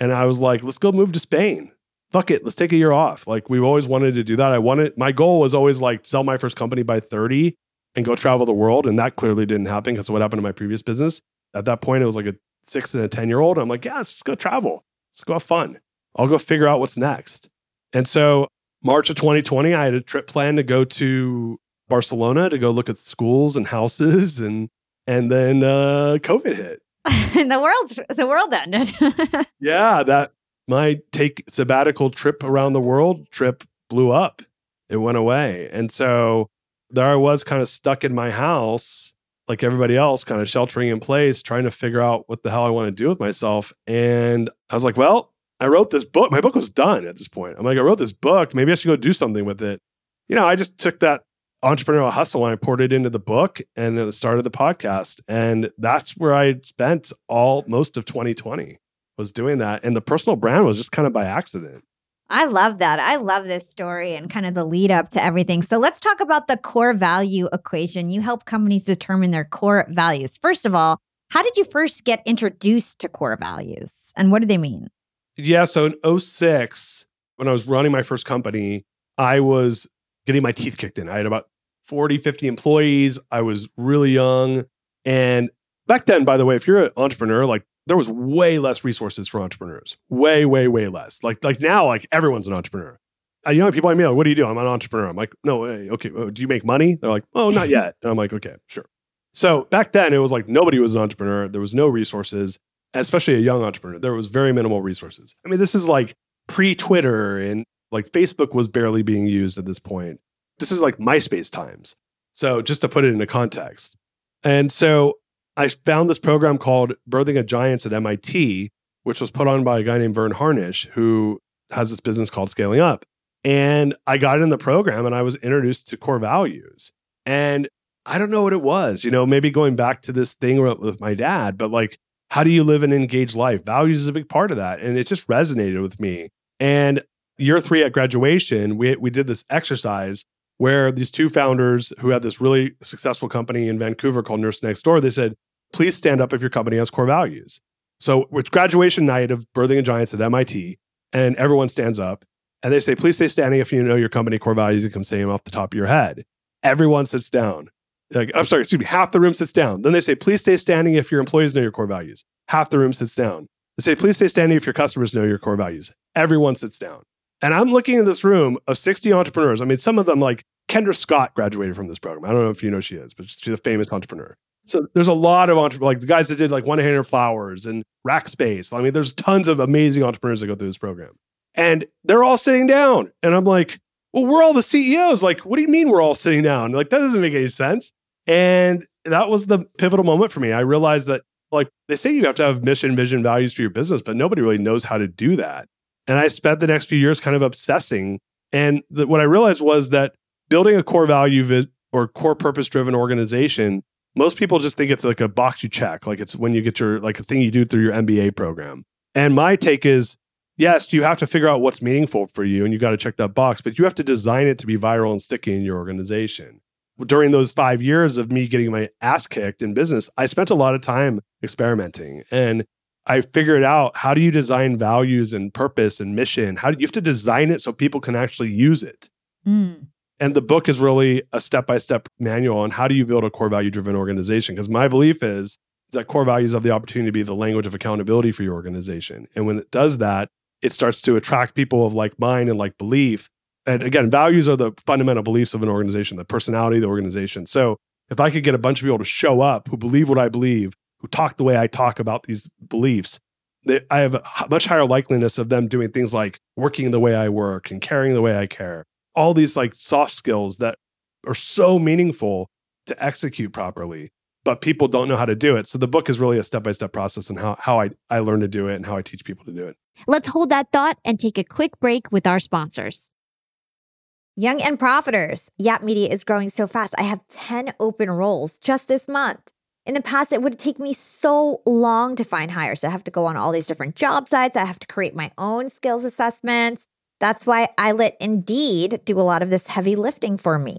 And I was like, let's go move to Spain. Fuck it, let's take a year off. Like we've always wanted to do that. I wanted my goal was always like sell my first company by 30 and go travel the world. And that clearly didn't happen because what happened to my previous business. At that point, it was like a six and a 10 year old. I'm like, yeah, let's go travel. Let's go have fun. I'll go figure out what's next. And so March of 2020, I had a trip planned to go to Barcelona to go look at schools and houses and and then uh COVID hit. And the world the world ended. yeah, that my take sabbatical trip around the world trip blew up. It went away. And so there I was kind of stuck in my house like everybody else, kind of sheltering in place, trying to figure out what the hell I want to do with myself. And I was like, well, I wrote this book. My book was done at this point. I'm like, I wrote this book. Maybe I should go do something with it. You know, I just took that entrepreneurial hustle and I poured it into the book and it started the podcast. And that's where I spent all most of 2020 was doing that. And the personal brand was just kind of by accident. I love that. I love this story and kind of the lead up to everything. So let's talk about the core value equation. You help companies determine their core values. First of all, how did you first get introduced to core values and what do they mean? Yeah. So in 06, when I was running my first company, I was getting my teeth kicked in. I had about 40, 50 employees. I was really young. And back then, by the way, if you're an entrepreneur, like there was way less resources for entrepreneurs. Way, way, way less. Like, like now, like everyone's an entrepreneur. Uh, you know, people like me, like, what do you do? I'm an entrepreneur. I'm like, no, way. okay. Oh, do you make money? They're like, oh, not yet. And I'm like, okay, sure. So back then, it was like nobody was an entrepreneur. There was no resources especially a young entrepreneur, there was very minimal resources. I mean, this is like pre Twitter and like Facebook was barely being used at this point. This is like MySpace times. So just to put it into context. And so I found this program called Birthing of Giants at MIT, which was put on by a guy named Verne Harnish, who has this business called Scaling Up. And I got in the program and I was introduced to core values. And I don't know what it was, you know, maybe going back to this thing with my dad, but like how do you live an engaged life? Values is a big part of that. And it just resonated with me. And year three at graduation, we, we did this exercise where these two founders who had this really successful company in Vancouver called Nurse Next Door, they said, please stand up if your company has core values. So it's graduation night of Birthing of Giants at MIT, and everyone stands up and they say, please stay standing if you know your company core values. You can say them off the top of your head. Everyone sits down like I'm sorry, excuse me, half the room sits down. Then they say, please stay standing if your employees know your core values. Half the room sits down. They say, please stay standing if your customers know your core values. Everyone sits down. And I'm looking in this room of 60 entrepreneurs. I mean, some of them, like Kendra Scott, graduated from this program. I don't know if you know she is, but she's a famous entrepreneur. So there's a lot of entrepreneurs, like the guys that did like 100 Flowers and Rackspace. I mean, there's tons of amazing entrepreneurs that go through this program. And they're all sitting down. And I'm like, well, we're all the CEOs. Like, what do you mean we're all sitting down? Like, that doesn't make any sense. And that was the pivotal moment for me. I realized that, like, they say you have to have mission, vision, values for your business, but nobody really knows how to do that. And I spent the next few years kind of obsessing. And the, what I realized was that building a core value vi- or core purpose driven organization, most people just think it's like a box you check, like it's when you get your, like a thing you do through your MBA program. And my take is, yes, you have to figure out what's meaningful for you and you got to check that box, but you have to design it to be viral and sticky in your organization during those five years of me getting my ass kicked in business, I spent a lot of time experimenting and I figured out how do you design values and purpose and mission? How do you have to design it so people can actually use it? Mm. And the book is really a step by step manual on how do you build a core value driven organization? Because my belief is, is that core values have the opportunity to be the language of accountability for your organization. And when it does that, it starts to attract people of like mind and like belief and again, values are the fundamental beliefs of an organization, the personality of the organization. So if I could get a bunch of people to show up who believe what I believe, who talk the way I talk about these beliefs, I have a much higher likeliness of them doing things like working the way I work and caring the way I care. all these like soft skills that are so meaningful to execute properly but people don't know how to do it. So the book is really a step by step process and how, how I, I learn to do it and how I teach people to do it. Let's hold that thought and take a quick break with our sponsors. Young and Profiters. Yap Media is growing so fast. I have 10 open roles just this month. In the past, it would take me so long to find hires. I have to go on all these different job sites. I have to create my own skills assessments. That's why I let Indeed do a lot of this heavy lifting for me.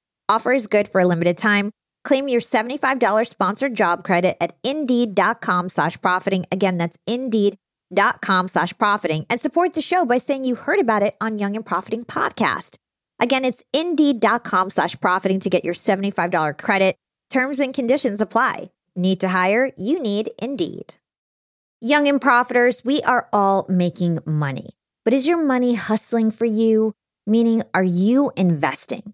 Offer is good for a limited time. Claim your $75 sponsored job credit at indeed.com slash profiting. Again, that's indeed.com slash profiting and support the show by saying you heard about it on Young and Profiting podcast. Again, it's indeed.com slash profiting to get your $75 credit. Terms and conditions apply. Need to hire? You need Indeed. Young and Profiters, we are all making money. But is your money hustling for you? Meaning, are you investing?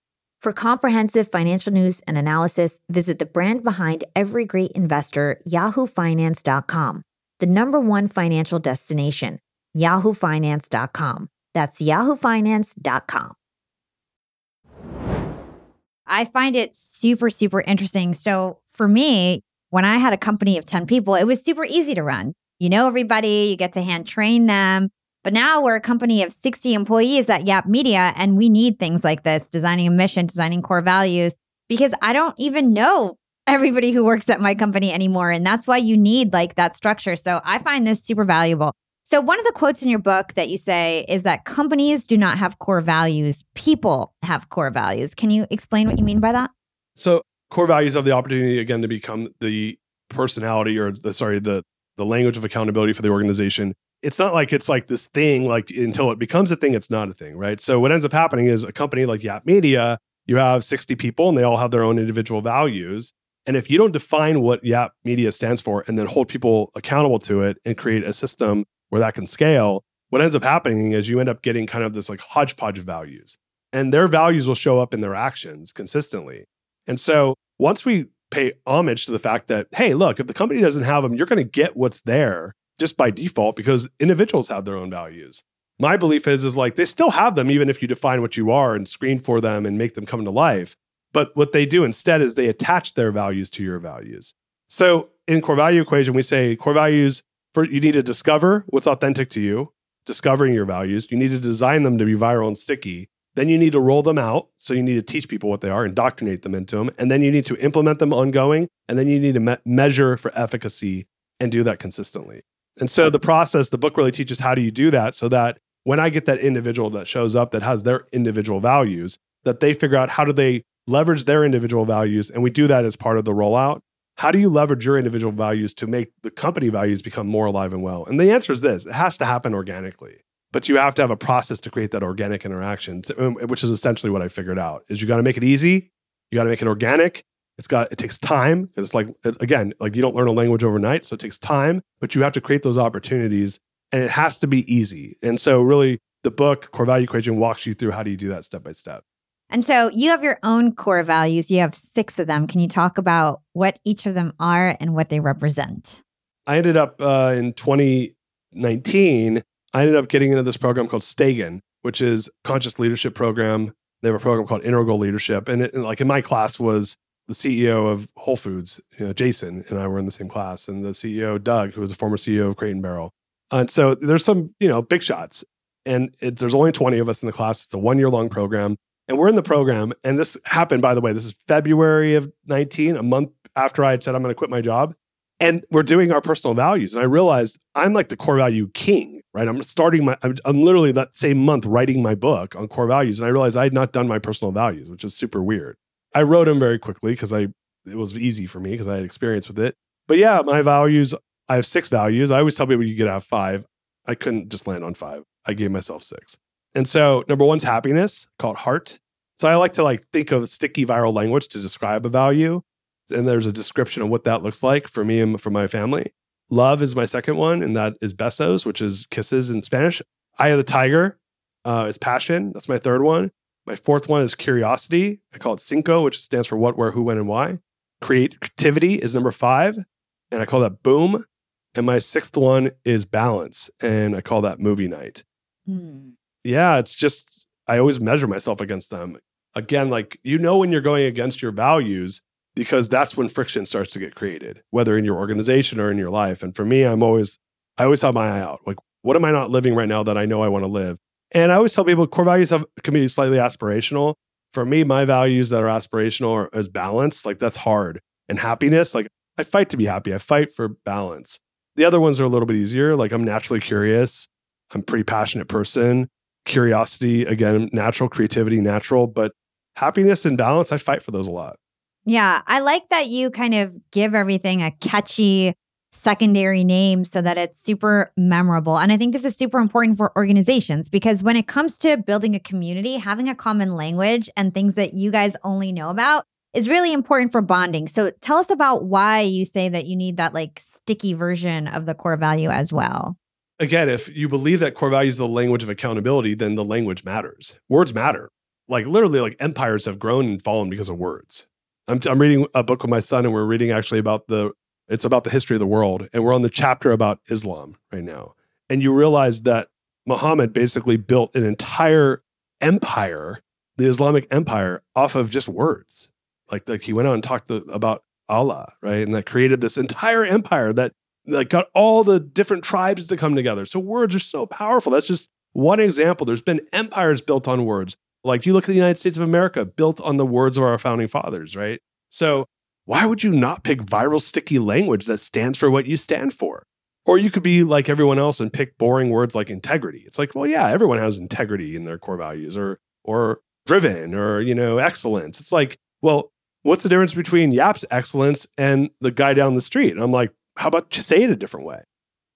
For comprehensive financial news and analysis, visit the brand behind every great investor, yahoofinance.com, the number one financial destination, yahoofinance.com. That's yahoofinance.com. I find it super, super interesting. So for me, when I had a company of 10 people, it was super easy to run. You know everybody, you get to hand train them. But now we're a company of 60 employees at Yap Media, and we need things like this designing a mission, designing core values, because I don't even know everybody who works at my company anymore. And that's why you need like that structure. So I find this super valuable. So, one of the quotes in your book that you say is that companies do not have core values, people have core values. Can you explain what you mean by that? So, core values have the opportunity again to become the personality or the sorry, the the language of accountability for the organization it's not like it's like this thing like until it becomes a thing it's not a thing right? So what ends up happening is a company like yap media you have 60 people and they all have their own individual values. And if you don't define what yap media stands for and then hold people accountable to it and create a system where that can scale what ends up happening is you end up getting kind of this like hodgepodge of values. And their values will show up in their actions consistently. And so once we pay homage to the fact that hey look if the company doesn't have them you're going to get what's there just by default because individuals have their own values. My belief is is like they still have them even if you define what you are and screen for them and make them come to life. But what they do instead is they attach their values to your values. So in core value equation, we say core values for you need to discover what's authentic to you, discovering your values. You need to design them to be viral and sticky. Then you need to roll them out. So you need to teach people what they are, indoctrinate them into them. And then you need to implement them ongoing. And then you need to me- measure for efficacy and do that consistently. And so the process, the book really teaches how do you do that so that when I get that individual that shows up that has their individual values, that they figure out how do they leverage their individual values. And we do that as part of the rollout. How do you leverage your individual values to make the company values become more alive and well? And the answer is this it has to happen organically but you have to have a process to create that organic interaction um, which is essentially what i figured out is you got to make it easy you got to make it organic it's got it takes time because it's like again like you don't learn a language overnight so it takes time but you have to create those opportunities and it has to be easy. And so really the book core value equation walks you through how do you do that step by step. And so you have your own core values. You have six of them. Can you talk about what each of them are and what they represent? I ended up uh, in 2019 I ended up getting into this program called Stagen, which is conscious leadership program. They have a program called Integral Leadership, and, it, and like in my class was the CEO of Whole Foods, you know, Jason, and I were in the same class, and the CEO Doug, who was a former CEO of Crate and Barrel. And so there's some you know big shots, and it, there's only 20 of us in the class. It's a one year long program, and we're in the program. And this happened, by the way. This is February of 19, a month after I had said I'm going to quit my job and we're doing our personal values. And I realized I'm like the core value king, right? I'm starting my, I'm, I'm, literally that same month writing my book on core values. And I realized I had not done my personal values, which is super weird. I wrote them very quickly because I, it was easy for me because I had experience with it. But yeah, my values, I have six values. I always tell people you get have five. I couldn't just land on five. I gave myself six. And so number one's happiness, called heart. So I like to like think of sticky viral language to describe a value and there's a description of what that looks like for me and for my family. Love is my second one, and that is besos, which is kisses in Spanish. Eye of the tiger uh, is passion. That's my third one. My fourth one is curiosity. I call it cinco, which stands for what, where, who, when, and why. Creativity is number five, and I call that boom. And my sixth one is balance, and I call that movie night. Hmm. Yeah, it's just, I always measure myself against them. Again, like, you know, when you're going against your values, because that's when friction starts to get created, whether in your organization or in your life. And for me, I'm always, I always have my eye out. Like, what am I not living right now that I know I want to live? And I always tell people core values have, can be slightly aspirational. For me, my values that are aspirational are, is balance. Like that's hard. And happiness, like I fight to be happy. I fight for balance. The other ones are a little bit easier. Like I'm naturally curious. I'm a pretty passionate person. Curiosity, again, natural creativity, natural. But happiness and balance, I fight for those a lot. Yeah, I like that you kind of give everything a catchy secondary name so that it's super memorable. And I think this is super important for organizations because when it comes to building a community, having a common language and things that you guys only know about is really important for bonding. So tell us about why you say that you need that like sticky version of the core value as well. Again, if you believe that core value is the language of accountability, then the language matters. Words matter. Like literally, like empires have grown and fallen because of words. I'm, I'm reading a book with my son, and we're reading actually about the it's about the history of the world, and we're on the chapter about Islam right now. And you realize that Muhammad basically built an entire empire, the Islamic empire, off of just words. Like like he went out and talked about Allah, right, and that created this entire empire that that got all the different tribes to come together. So words are so powerful. That's just one example. There's been empires built on words. Like you look at the United States of America, built on the words of our founding fathers, right? So why would you not pick viral sticky language that stands for what you stand for? Or you could be like everyone else and pick boring words like integrity. It's like, well, yeah, everyone has integrity in their core values or or driven or, you know, excellence. It's like, well, what's the difference between Yap's excellence and the guy down the street? And I'm like, how about just say it a different way?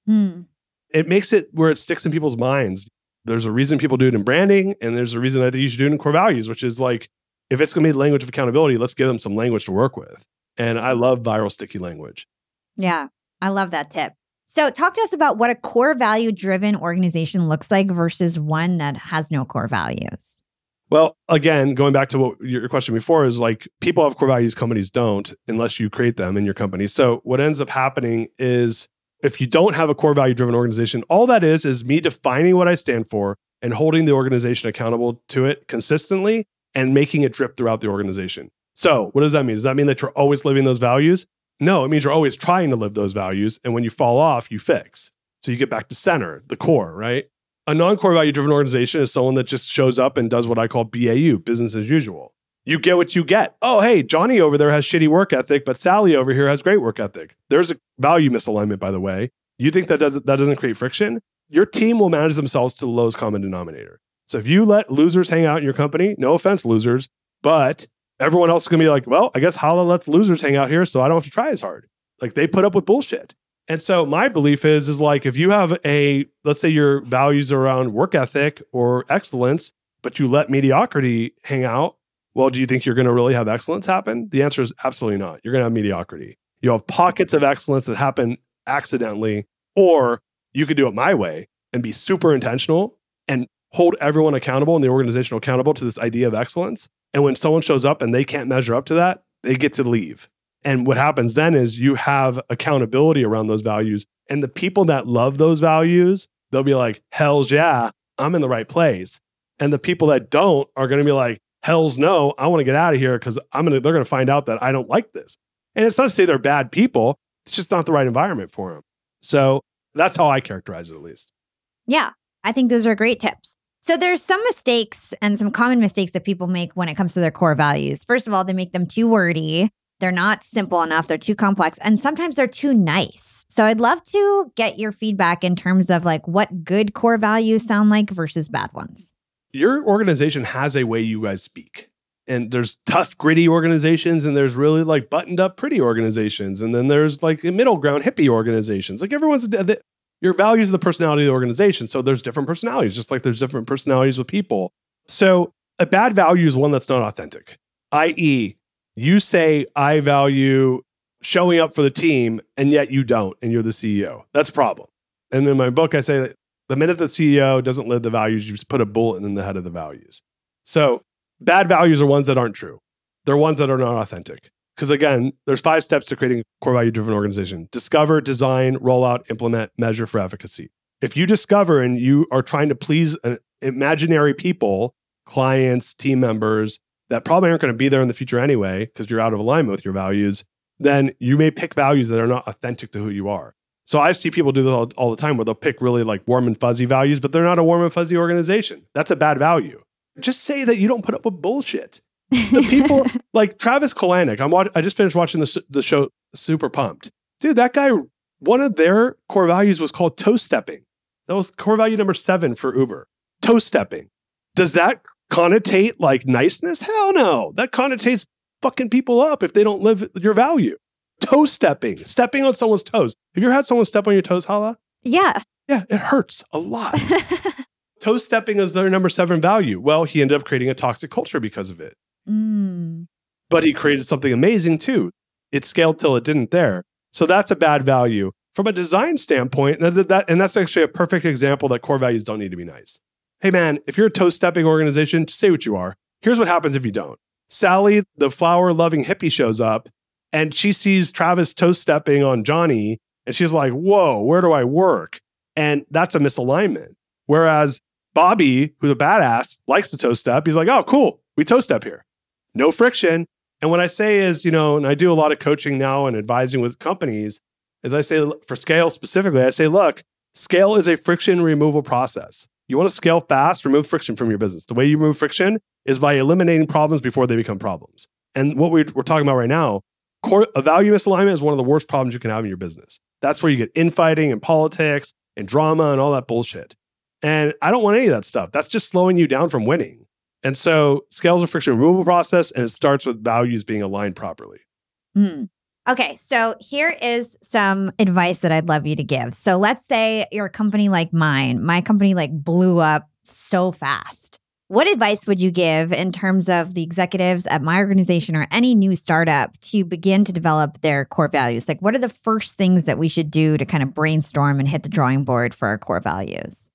Hmm. It makes it where it sticks in people's minds there's a reason people do it in branding, and there's a reason I think you should do it in core values, which is like if it's going to be the language of accountability, let's give them some language to work with. And I love viral sticky language. Yeah, I love that tip. So, talk to us about what a core value driven organization looks like versus one that has no core values. Well, again, going back to what your question before is like people have core values, companies don't, unless you create them in your company. So, what ends up happening is if you don't have a core value driven organization, all that is is me defining what I stand for and holding the organization accountable to it consistently and making it drip throughout the organization. So, what does that mean? Does that mean that you're always living those values? No, it means you're always trying to live those values. And when you fall off, you fix. So you get back to center, the core, right? A non core value driven organization is someone that just shows up and does what I call BAU, business as usual. You get what you get. Oh, hey, Johnny over there has shitty work ethic, but Sally over here has great work ethic. There's a value misalignment, by the way. You think that doesn't, that doesn't create friction? Your team will manage themselves to the lowest common denominator. So if you let losers hang out in your company, no offense, losers, but everyone else is going to be like, well, I guess Hala lets losers hang out here, so I don't have to try as hard. Like they put up with bullshit. And so my belief is is like if you have a let's say your values around work ethic or excellence, but you let mediocrity hang out, well, do you think you're going to really have excellence happen? The answer is absolutely not. You're going to have mediocrity. You have pockets of excellence that happen accidentally, or you could do it my way and be super intentional and hold everyone accountable and the organization accountable to this idea of excellence. And when someone shows up and they can't measure up to that, they get to leave. And what happens then is you have accountability around those values. And the people that love those values, they'll be like, hell's yeah, I'm in the right place. And the people that don't are going to be like, hell's no, I want to get out of here because I'm going to, they're going to find out that I don't like this. And it's not to say they're bad people. It's just not the right environment for them. So that's how I characterize it, at least. Yeah, I think those are great tips. So there's some mistakes and some common mistakes that people make when it comes to their core values. First of all, they make them too wordy. They're not simple enough. They're too complex. And sometimes they're too nice. So I'd love to get your feedback in terms of like what good core values sound like versus bad ones. Your organization has a way you guys speak. And there's tough, gritty organizations, and there's really like buttoned up, pretty organizations. And then there's like middle ground, hippie organizations. Like everyone's, your values are the personality of the organization. So there's different personalities, just like there's different personalities with people. So a bad value is one that's not authentic, i.e., you say I value showing up for the team, and yet you don't, and you're the CEO. That's a problem. And in my book, I say that the minute the CEO doesn't live the values, you just put a bullet in the head of the values. So bad values are ones that aren't true. They're ones that are not authentic. Because again, there's five steps to creating a core value driven organization discover, design, roll out, implement, measure for efficacy. If you discover and you are trying to please an imaginary people, clients, team members, that probably aren't going to be there in the future anyway because you're out of alignment with your values, then you may pick values that are not authentic to who you are. So I see people do this all, all, the time where they'll pick really like warm and fuzzy values, but they're not a warm and fuzzy organization. That's a bad value. Just say that you don't put up with bullshit. The people like Travis Kalanick. I'm I just finished watching the, the show Super Pumped. Dude, that guy, one of their core values was called toe stepping. That was core value number seven for Uber. Toe stepping. Does that connotate like niceness? Hell no. That connotates fucking people up if they don't live your value. Toe stepping, stepping on someone's toes. Have you ever had someone step on your toes, Hala? Yeah. Yeah, it hurts a lot. toe stepping is their number seven value. Well, he ended up creating a toxic culture because of it. Mm. But he created something amazing too. It scaled till it didn't there. So that's a bad value. From a design standpoint, that, that, and that's actually a perfect example that core values don't need to be nice hey man, if you're a toe stepping organization, say what you are. Here's what happens if you don't. Sally, the flower loving hippie, shows up and she sees Travis toe stepping on Johnny and she's like, whoa, where do I work? And that's a misalignment. Whereas Bobby, who's a badass, likes to toe step. He's like, oh, cool, we toe step here. No friction. And what I say is, you know, and I do a lot of coaching now and advising with companies, is I say for scale specifically, I say, look, scale is a friction removal process. You want to scale fast, remove friction from your business. The way you remove friction is by eliminating problems before they become problems. And what we're, we're talking about right now, core, a value misalignment is one of the worst problems you can have in your business. That's where you get infighting and politics and drama and all that bullshit. And I don't want any of that stuff. That's just slowing you down from winning. And so, scales a friction removal process, and it starts with values being aligned properly. Mm. Okay, so here is some advice that I'd love you to give. So let's say you're a company like mine. My company like blew up so fast. What advice would you give in terms of the executives at my organization or any new startup to begin to develop their core values? Like, what are the first things that we should do to kind of brainstorm and hit the drawing board for our core values?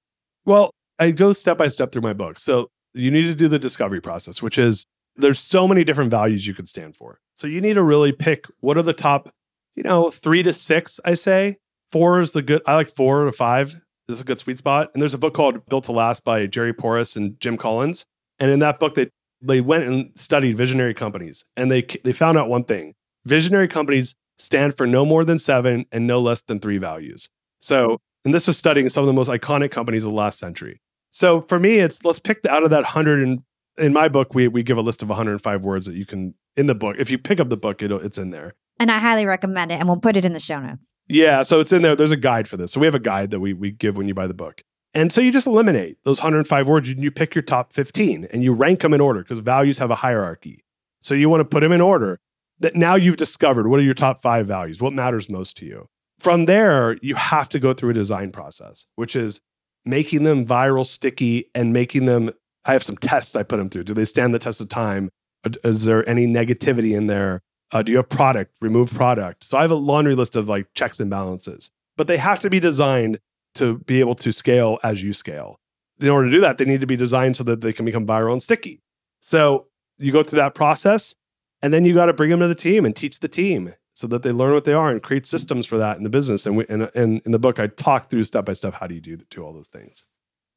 Well, I go step by step through my book. So you need to do the discovery process, which is there's so many different values you could stand for. So you need to really pick what are the top, you know, three to six, I say. Four is the good, I like four to five. This is a good sweet spot. And there's a book called Built to Last by Jerry Porras and Jim Collins. And in that book, they they went and studied visionary companies and they they found out one thing. Visionary companies stand for no more than seven and no less than three values. So, and this is studying some of the most iconic companies of the last century. So for me, it's let's pick out of that hundred and in my book, we we give a list of 105 words that you can in the book. If you pick up the book, it it's in there. And I highly recommend it, and we'll put it in the show notes. Yeah, so it's in there. There's a guide for this. So we have a guide that we we give when you buy the book. And so you just eliminate those 105 words and you pick your top 15 and you rank them in order because values have a hierarchy. So you want to put them in order. That now you've discovered what are your top 5 values? What matters most to you? From there, you have to go through a design process, which is making them viral, sticky and making them I have some tests I put them through. Do they stand the test of time? Is there any negativity in there? Uh, do you have product? Remove product. So I have a laundry list of like checks and balances, but they have to be designed to be able to scale as you scale. In order to do that, they need to be designed so that they can become viral and sticky. So you go through that process, and then you got to bring them to the team and teach the team so that they learn what they are and create mm-hmm. systems for that in the business. And, we, and, and in the book, I talk through step by step how do you do, do all those things.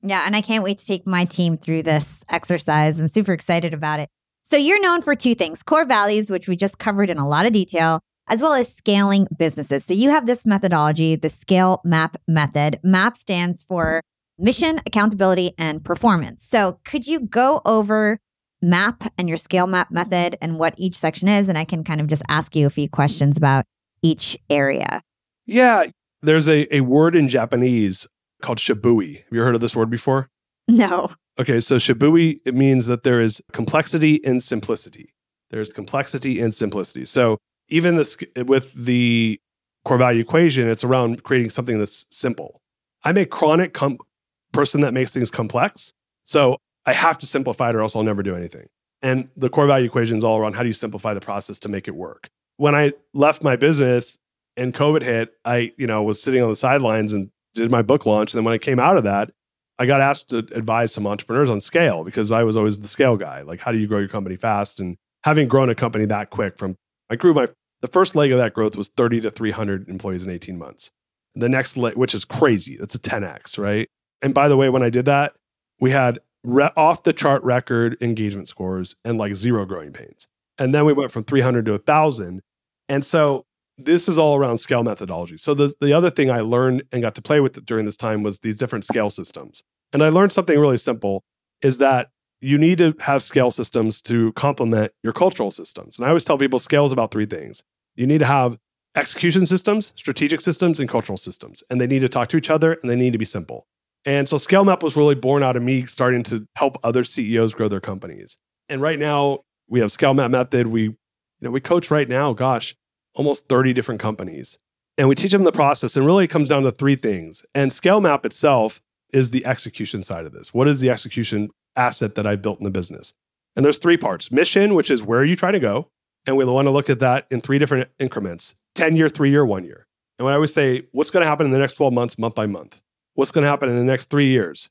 Yeah, and I can't wait to take my team through this exercise. I'm super excited about it. So, you're known for two things core values, which we just covered in a lot of detail, as well as scaling businesses. So, you have this methodology, the Scale Map method. MAP stands for mission, accountability, and performance. So, could you go over MAP and your Scale Map method and what each section is? And I can kind of just ask you a few questions about each area. Yeah, there's a, a word in Japanese called shibui. Have you heard of this word before? No. Okay, so shibui it means that there is complexity and simplicity. There's complexity and simplicity. So even this with the core value equation, it's around creating something that's simple. I'm a chronic com- person that makes things complex, so I have to simplify it, or else I'll never do anything. And the core value equation is all around how do you simplify the process to make it work. When I left my business and COVID hit, I you know was sitting on the sidelines and did my book launch. And then when I came out of that, I got asked to advise some entrepreneurs on scale because I was always the scale guy. Like, how do you grow your company fast? And having grown a company that quick from, I grew my, the first leg of that growth was 30 to 300 employees in 18 months. The next leg, which is crazy, it's a 10x, right? And by the way, when I did that, we had re- off the chart record engagement scores and like zero growing pains. And then we went from 300 to 1,000. And so this is all around scale methodology. So the, the other thing I learned and got to play with during this time was these different scale systems. And I learned something really simple is that you need to have scale systems to complement your cultural systems. And I always tell people scale is about three things. You need to have execution systems, strategic systems, and cultural systems. And they need to talk to each other and they need to be simple. And so Scale Map was really born out of me starting to help other CEOs grow their companies. And right now we have Scale Map method. We, you know, we coach right now, gosh, almost 30 different companies. And we teach them the process. And really, it comes down to three things. And Scale Map itself is the execution side of this. What is the execution asset that I built in the business? And there's three parts mission, which is where are you trying to go? And we want to look at that in three different increments 10 year, three year, one year. And when I always say, what's going to happen in the next 12 months, month by month? What's going to happen in the next three years?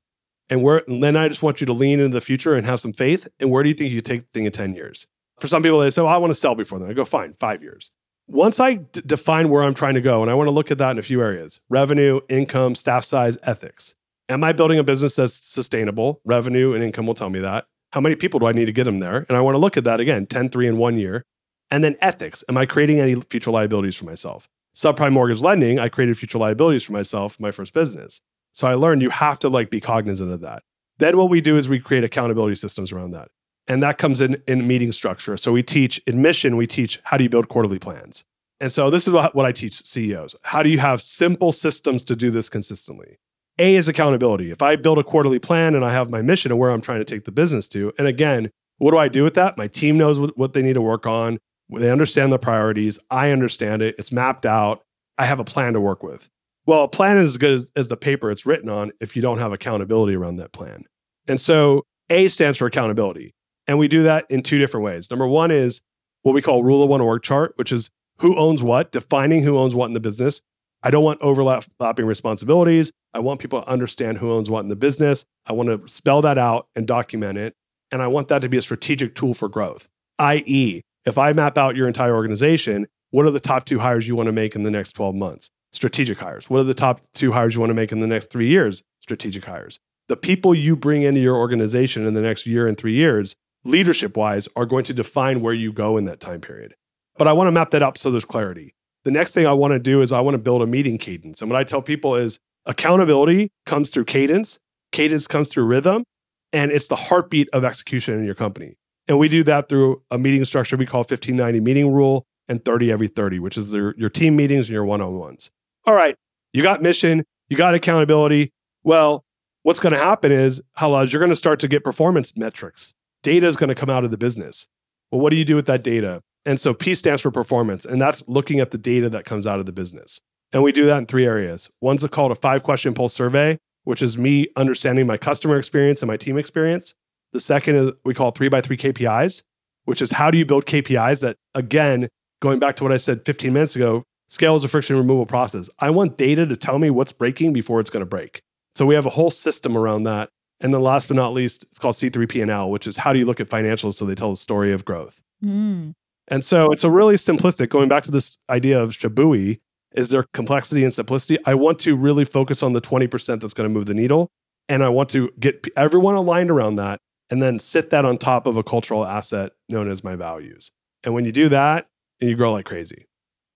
And where and then I just want you to lean into the future and have some faith. And where do you think you take the thing in 10 years? For some people, they say, well, I want to sell before then. I go, fine, five years once I d- define where I'm trying to go, and I want to look at that in a few areas revenue, income, staff size, ethics. Am I building a business that's sustainable? Revenue and income will tell me that. How many people do I need to get them there? And I want to look at that again 10, 3 in one year. And then ethics. Am I creating any future liabilities for myself? Subprime mortgage lending, I created future liabilities for myself, my first business. So I learned you have to like be cognizant of that. Then what we do is we create accountability systems around that. And that comes in in meeting structure. So we teach admission, we teach how do you build quarterly plans. And so this is what, I teach CEOs. How do you have simple systems to do this consistently? A is accountability. If I build a quarterly plan and I have my mission and where I'm trying to take the business to, and again, what do I do with that? My team knows what they need to work on. They understand the priorities. I understand it. It's mapped out. I have a plan to work with. Well, a plan is as good as, as the paper it's written on if you don't have accountability around that plan. And so A stands for accountability. And we do that in two different ways. Number one is what we call rule of one org chart, which is who owns what, defining who owns what in the business. I don't want overlapping responsibilities. I want people to understand who owns what in the business. I want to spell that out and document it. And I want that to be a strategic tool for growth, i.e., if I map out your entire organization, what are the top two hires you want to make in the next 12 months? Strategic hires. What are the top two hires you want to make in the next three years? Strategic hires. The people you bring into your organization in the next year and three years leadership wise, are going to define where you go in that time period. But I want to map that up so there's clarity. the next thing I want to do is I want to build a meeting cadence. And what I tell people is accountability comes through cadence, cadence comes through rhythm, and it's the heartbeat of execution in your company. And we do that through a meeting structure we call 1590 meeting rule and 30 every 30, which is your, your team meetings and your one on ones. All right, you got mission, you got accountability. Well, what's going to happen is, Hala, you're going to start to get performance metrics. Data is going to come out of the business. Well, what do you do with that data? And so P stands for performance, and that's looking at the data that comes out of the business. And we do that in three areas. One's called a five question pulse survey, which is me understanding my customer experience and my team experience. The second is we call three by three KPIs, which is how do you build KPIs that, again, going back to what I said 15 minutes ago, scale is a friction removal process. I want data to tell me what's breaking before it's going to break. So we have a whole system around that. And then last but not least, it's called C3P&L, which is how do you look at financials so they tell the story of growth. Mm. And so it's a really simplistic, going back to this idea of Shibui, is there complexity and simplicity? I want to really focus on the 20% that's going to move the needle. And I want to get everyone aligned around that and then sit that on top of a cultural asset known as my values. And when you do that, and you grow like crazy.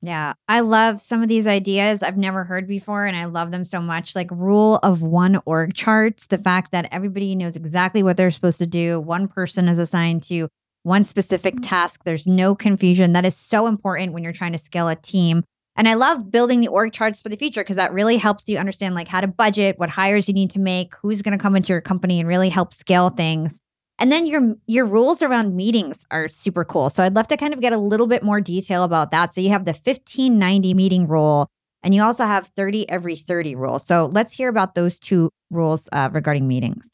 Yeah, I love some of these ideas I've never heard before, and I love them so much. Like rule of one org charts, the fact that everybody knows exactly what they're supposed to do. One person is assigned to one specific mm-hmm. task. There's no confusion. That is so important when you're trying to scale a team. And I love building the org charts for the future because that really helps you understand like how to budget, what hires you need to make, who's going to come into your company and really help scale things. And then your your rules around meetings are super cool. So I'd love to kind of get a little bit more detail about that. So you have the 1590 meeting rule and you also have 30 every 30 rule. So let's hear about those two rules uh, regarding meetings.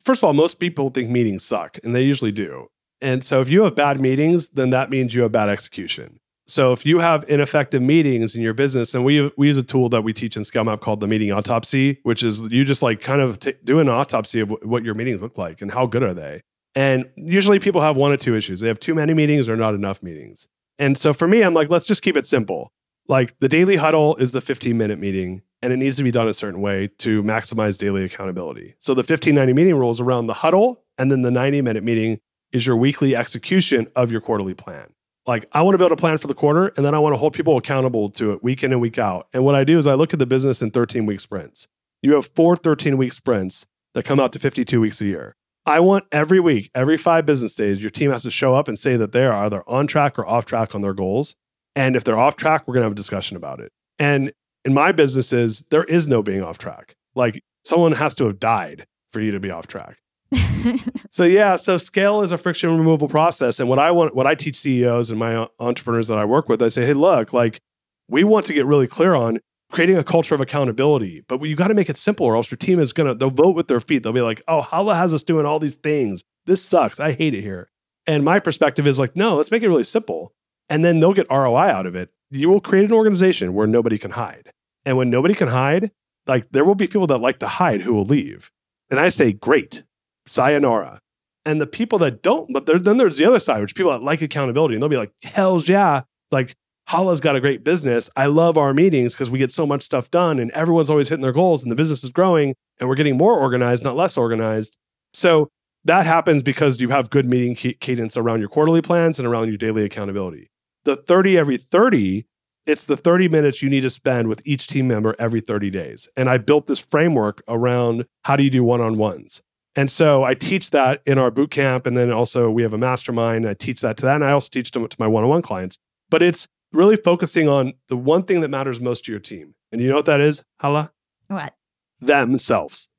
First of all, most people think meetings suck, and they usually do. And so if you have bad meetings, then that means you have bad execution. So if you have ineffective meetings in your business, and we we use a tool that we teach in ScaleMap called the meeting autopsy, which is you just like kind of t- do an autopsy of w- what your meetings look like and how good are they. And usually people have one or two issues. They have too many meetings or not enough meetings. And so for me, I'm like, let's just keep it simple. Like the daily huddle is the 15 minute meeting, and it needs to be done a certain way to maximize daily accountability. So the 1590 meeting rules around the huddle, and then the 90 minute meeting is your weekly execution of your quarterly plan like I want to build a plan for the quarter and then I want to hold people accountable to it week in and week out. And what I do is I look at the business in 13 week sprints. You have four 13 week sprints that come out to 52 weeks a year. I want every week, every five business days, your team has to show up and say that they are either on track or off track on their goals. And if they're off track, we're going to have a discussion about it. And in my businesses, there is no being off track. Like someone has to have died for you to be off track. so yeah, so scale is a friction removal process. And what I want, what I teach CEOs and my entrepreneurs that I work with, I say, hey, look, like we want to get really clear on creating a culture of accountability, but you got to make it simple, or else your team is gonna they'll vote with their feet. They'll be like, oh, Hala has us doing all these things. This sucks. I hate it here. And my perspective is like, no, let's make it really simple, and then they'll get ROI out of it. You will create an organization where nobody can hide, and when nobody can hide, like there will be people that like to hide who will leave. And I say, great, sayonara. And the people that don't, but then there's the other side, which people that like accountability, and they'll be like, hell's yeah. Like, Hala's got a great business. I love our meetings because we get so much stuff done and everyone's always hitting their goals and the business is growing and we're getting more organized, not less organized. So that happens because you have good meeting cadence around your quarterly plans and around your daily accountability. The 30 every 30, it's the 30 minutes you need to spend with each team member every 30 days. And I built this framework around how do you do one on ones. And so I teach that in our boot camp. And then also we have a mastermind. I teach that to that. And I also teach them to my one on one clients. But it's really focusing on the one thing that matters most to your team. And you know what that is, Hala? What? Themselves.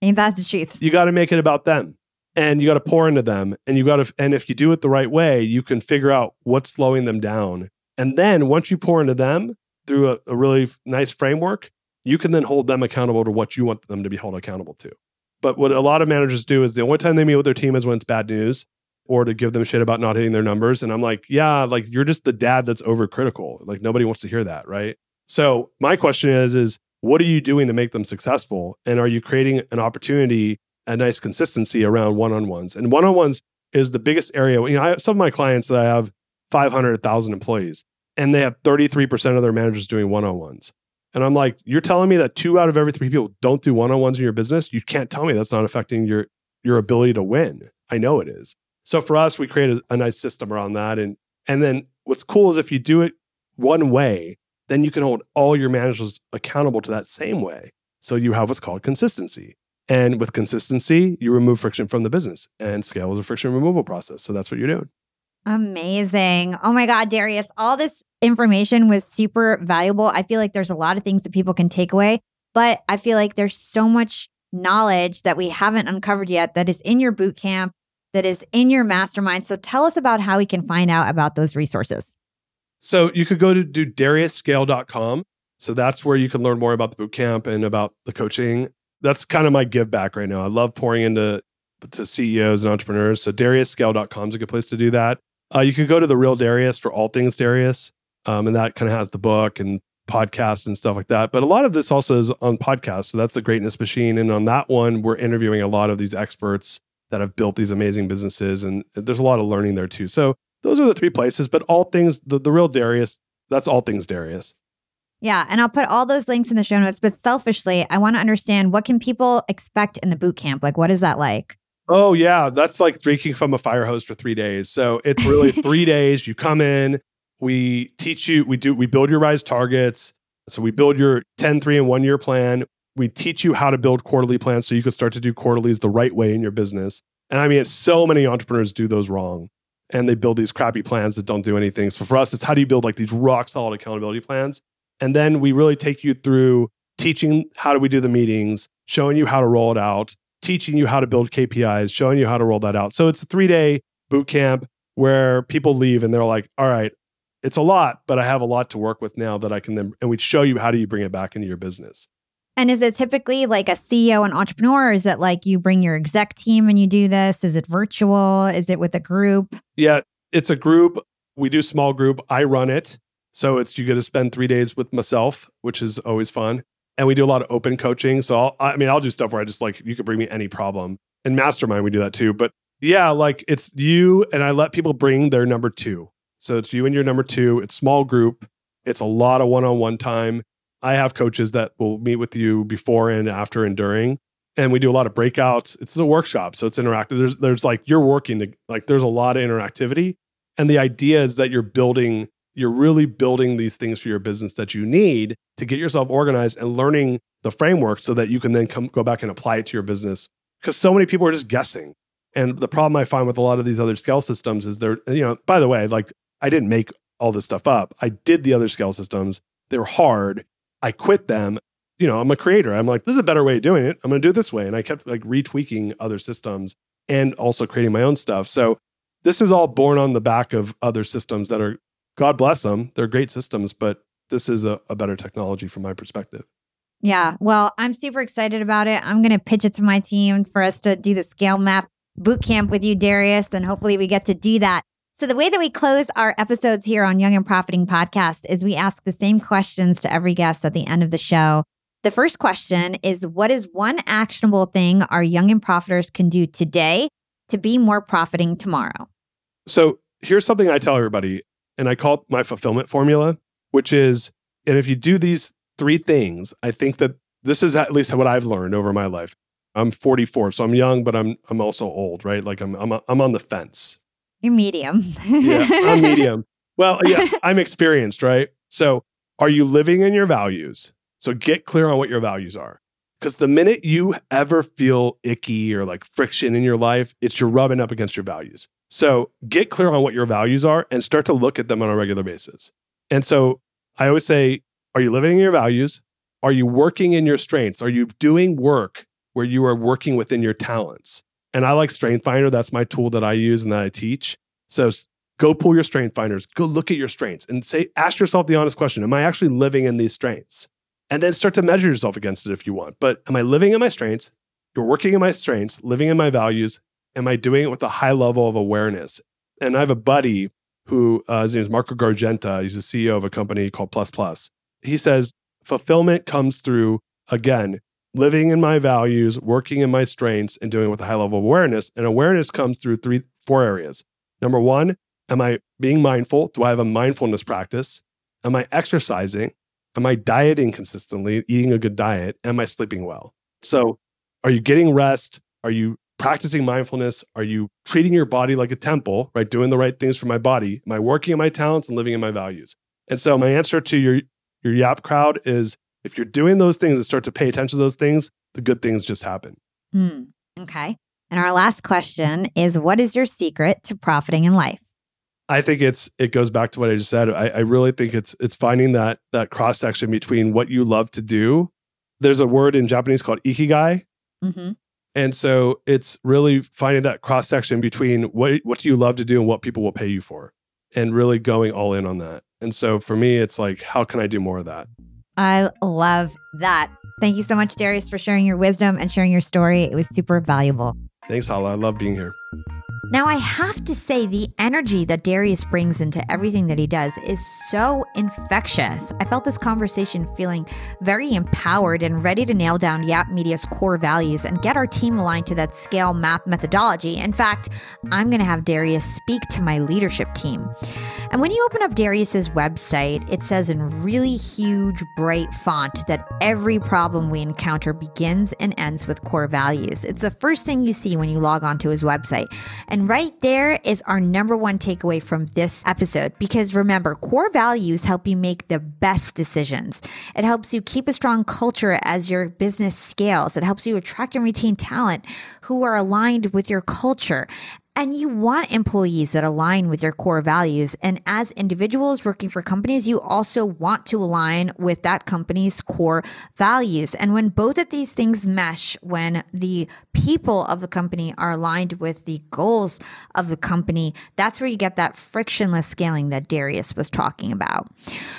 Ain't that the truth? You got to make it about them and you got to pour into them. And you got to, and if you do it the right way, you can figure out what's slowing them down. And then once you pour into them through a, a really nice framework, you can then hold them accountable to what you want them to be held accountable to. But what a lot of managers do is the only time they meet with their team is when it's bad news or to give them shit about not hitting their numbers. And I'm like, yeah, like you're just the dad that's overcritical. Like nobody wants to hear that, right? So my question is, is what are you doing to make them successful? And are you creating an opportunity, a nice consistency around one-on-ones? And one-on-ones is the biggest area. You know, I have some of my clients that I have 500,000 employees and they have 33% of their managers doing one-on-ones. And I'm like, you're telling me that two out of every three people don't do one-on-ones in your business? You can't tell me that's not affecting your your ability to win. I know it is. So for us, we created a nice system around that. And and then what's cool is if you do it one way, then you can hold all your managers accountable to that same way. So you have what's called consistency. And with consistency, you remove friction from the business. And scale is a friction removal process. So that's what you're doing. Amazing. Oh my God, Darius, all this information was super valuable. I feel like there's a lot of things that people can take away, but I feel like there's so much knowledge that we haven't uncovered yet that is in your boot camp, that is in your mastermind. So tell us about how we can find out about those resources. So you could go to do dariusscale.com. So that's where you can learn more about the boot camp and about the coaching. That's kind of my give back right now. I love pouring into to CEOs and entrepreneurs. So dariusscale.com is a good place to do that. Uh, you could go to the real Darius for all things Darius. Um, and that kind of has the book and podcast and stuff like that. But a lot of this also is on podcast, So that's the greatness machine. And on that one, we're interviewing a lot of these experts that have built these amazing businesses. And there's a lot of learning there too. So those are the three places. But all things, the, the real Darius, that's all things Darius. Yeah, and I'll put all those links in the show notes. But selfishly, I want to understand what can people expect in the boot camp? Like, what is that like? Oh yeah, that's like drinking from a fire hose for three days. So it's really three days. You come in, we teach you, we do, we build your rise targets. So we build your 10, 3, and one year plan. We teach you how to build quarterly plans so you can start to do quarterlies the right way in your business. And I mean, so many entrepreneurs do those wrong and they build these crappy plans that don't do anything. So for us, it's how do you build like these rock solid accountability plans? And then we really take you through teaching how do we do the meetings, showing you how to roll it out, teaching you how to build KPIs, showing you how to roll that out. So it's a three day boot camp where people leave and they're like, all right, it's a lot, but I have a lot to work with now that I can then, and we show you how do you bring it back into your business. And is it typically like a CEO and entrepreneur? is it like you bring your exec team and you do this? Is it virtual? Is it with a group? Yeah, it's a group. We do small group. I run it. So it's you get to spend three days with myself, which is always fun and we do a lot of open coaching. So I'll, I mean, I'll do stuff where I just like you could bring me any problem. And mastermind, we do that too. But yeah, like it's you and I let people bring their number two. So it's you and your number two. It's small group. It's a lot of one-on-one time. I have coaches that will meet with you before and after and during. And we do a lot of breakouts. It's a workshop, so it's interactive. There's there's like you're working to like there's a lot of interactivity. And the idea is that you're building you're really building these things for your business that you need to get yourself organized and learning the framework so that you can then come go back and apply it to your business. Because so many people are just guessing. And the problem i find with a lot of these other scale systems is they're you know by the way like i didn't make all this stuff up. I did the other scale systems. They were hard. I quit them. You know i'm a creator. I'm like this is a better way of doing it. I'm going to do it this way. And i kept like retweaking other systems and also creating my own stuff. So this is all born on the back of other systems that are God bless them. They're great systems, but this is a, a better technology from my perspective. Yeah. Well, I'm super excited about it. I'm going to pitch it to my team for us to do the scale map boot camp with you, Darius, and hopefully we get to do that. So, the way that we close our episodes here on Young and Profiting podcast is we ask the same questions to every guest at the end of the show. The first question is What is one actionable thing our young and profiters can do today to be more profiting tomorrow? So, here's something I tell everybody and I call it my fulfillment formula, which is, and if you do these three things, I think that this is at least what I've learned over my life. I'm 44, so I'm young, but I'm I'm also old, right? Like I'm I'm I'm on the fence. You're medium. yeah, I'm medium. Well, yeah, I'm experienced, right? So, are you living in your values? So get clear on what your values are. Because the minute you ever feel icky or like friction in your life, it's you're rubbing up against your values. So get clear on what your values are and start to look at them on a regular basis. And so I always say, are you living in your values? Are you working in your strengths? Are you doing work where you are working within your talents? And I like Strength Finder. That's my tool that I use and that I teach. So go pull your strength finders, go look at your strengths and say, ask yourself the honest question Am I actually living in these strengths? And then start to measure yourself against it if you want. But am I living in my strengths? You're working in my strengths, living in my values, am I doing it with a high level of awareness? And I have a buddy who uh, his name is Marco Gargenta. He's the CEO of a company called Plus Plus. He says fulfillment comes through again living in my values, working in my strengths, and doing it with a high level of awareness. And awareness comes through three, four areas. Number one, am I being mindful? Do I have a mindfulness practice? Am I exercising? Am I dieting consistently, eating a good diet? Am I sleeping well? So, are you getting rest? Are you practicing mindfulness? Are you treating your body like a temple, right? Doing the right things for my body? Am I working in my talents and living in my values? And so my answer to your your Yap crowd is if you're doing those things and start to pay attention to those things, the good things just happen. Hmm. Okay. And our last question is what is your secret to profiting in life? I think it's it goes back to what I just said. I, I really think it's it's finding that that cross section between what you love to do. There's a word in Japanese called ikigai, Mm-hmm. And so it's really finding that cross section between what what do you love to do and what people will pay you for, and really going all in on that. And so for me, it's like how can I do more of that? I love that. Thank you so much, Darius, for sharing your wisdom and sharing your story. It was super valuable. Thanks, Hala. I love being here. Now, I have to say, the energy that Darius brings into everything that he does is so infectious. I felt this conversation feeling very empowered and ready to nail down Yap Media's core values and get our team aligned to that scale map methodology. In fact, I'm going to have Darius speak to my leadership team. And when you open up Darius's website, it says in really huge, bright font that every problem we encounter begins and ends with core values. It's the first thing you see when you log onto his website. And right there is our number one takeaway from this episode. Because remember, core values help you make the best decisions. It helps you keep a strong culture as your business scales. It helps you attract and retain talent who are aligned with your culture. And you want employees that align with your core values. And as individuals working for companies, you also want to align with that company's core values. And when both of these things mesh, when the people of the company are aligned with the goals of the company, that's where you get that frictionless scaling that Darius was talking about.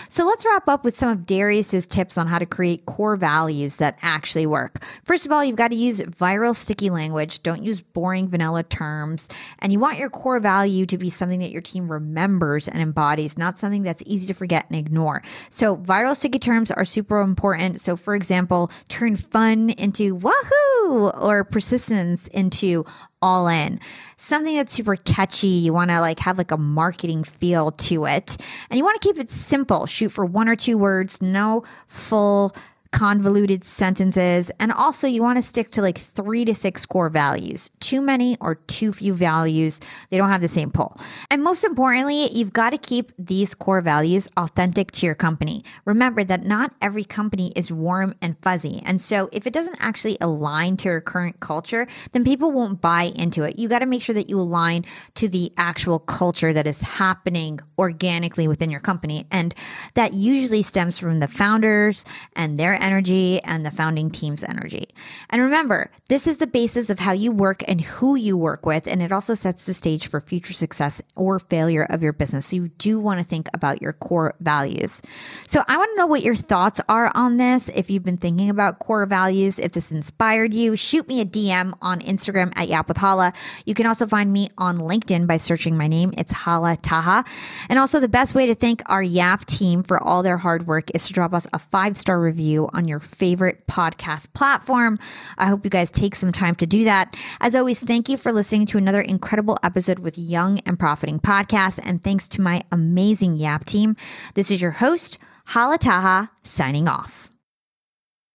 So let's wrap up with some of Darius's tips on how to create core values that actually work. First of all, you've got to use viral, sticky language. Don't use boring, vanilla terms. And you want your core value to be something that your team remembers and embodies, not something that's easy to forget and ignore. So, viral sticky terms are super important. So, for example, turn fun into wahoo or persistence into all in. Something that's super catchy. You want to like have like a marketing feel to it. And you want to keep it simple. Shoot for one or two words, no full convoluted sentences. And also, you want to stick to like three to six core values. Too many or too few values, they don't have the same pull. And most importantly, you've got to keep these core values authentic to your company. Remember that not every company is warm and fuzzy. And so, if it doesn't actually align to your current culture, then people won't buy into it. You got to make sure that you align to the actual culture that is happening organically within your company. And that usually stems from the founders and their energy and the founding team's energy. And remember, this is the basis of how you work and who you work with. And it also sets the stage for future success or failure of your business. So you do want to think about your core values. So I want to know what your thoughts are on this. If you've been thinking about core values, if this inspired you, shoot me a DM on Instagram at Yap with Hala. You can also find me on LinkedIn by searching my name. It's Hala Taha. And also, the best way to thank our Yap team for all their hard work is to drop us a five star review on your favorite podcast platform. I hope you guys take some time to do that. As always, thank you for listening to another incredible episode with Young and Profiting Podcast. And thanks to my amazing Yap team. This is your host, Hala Taha, signing off.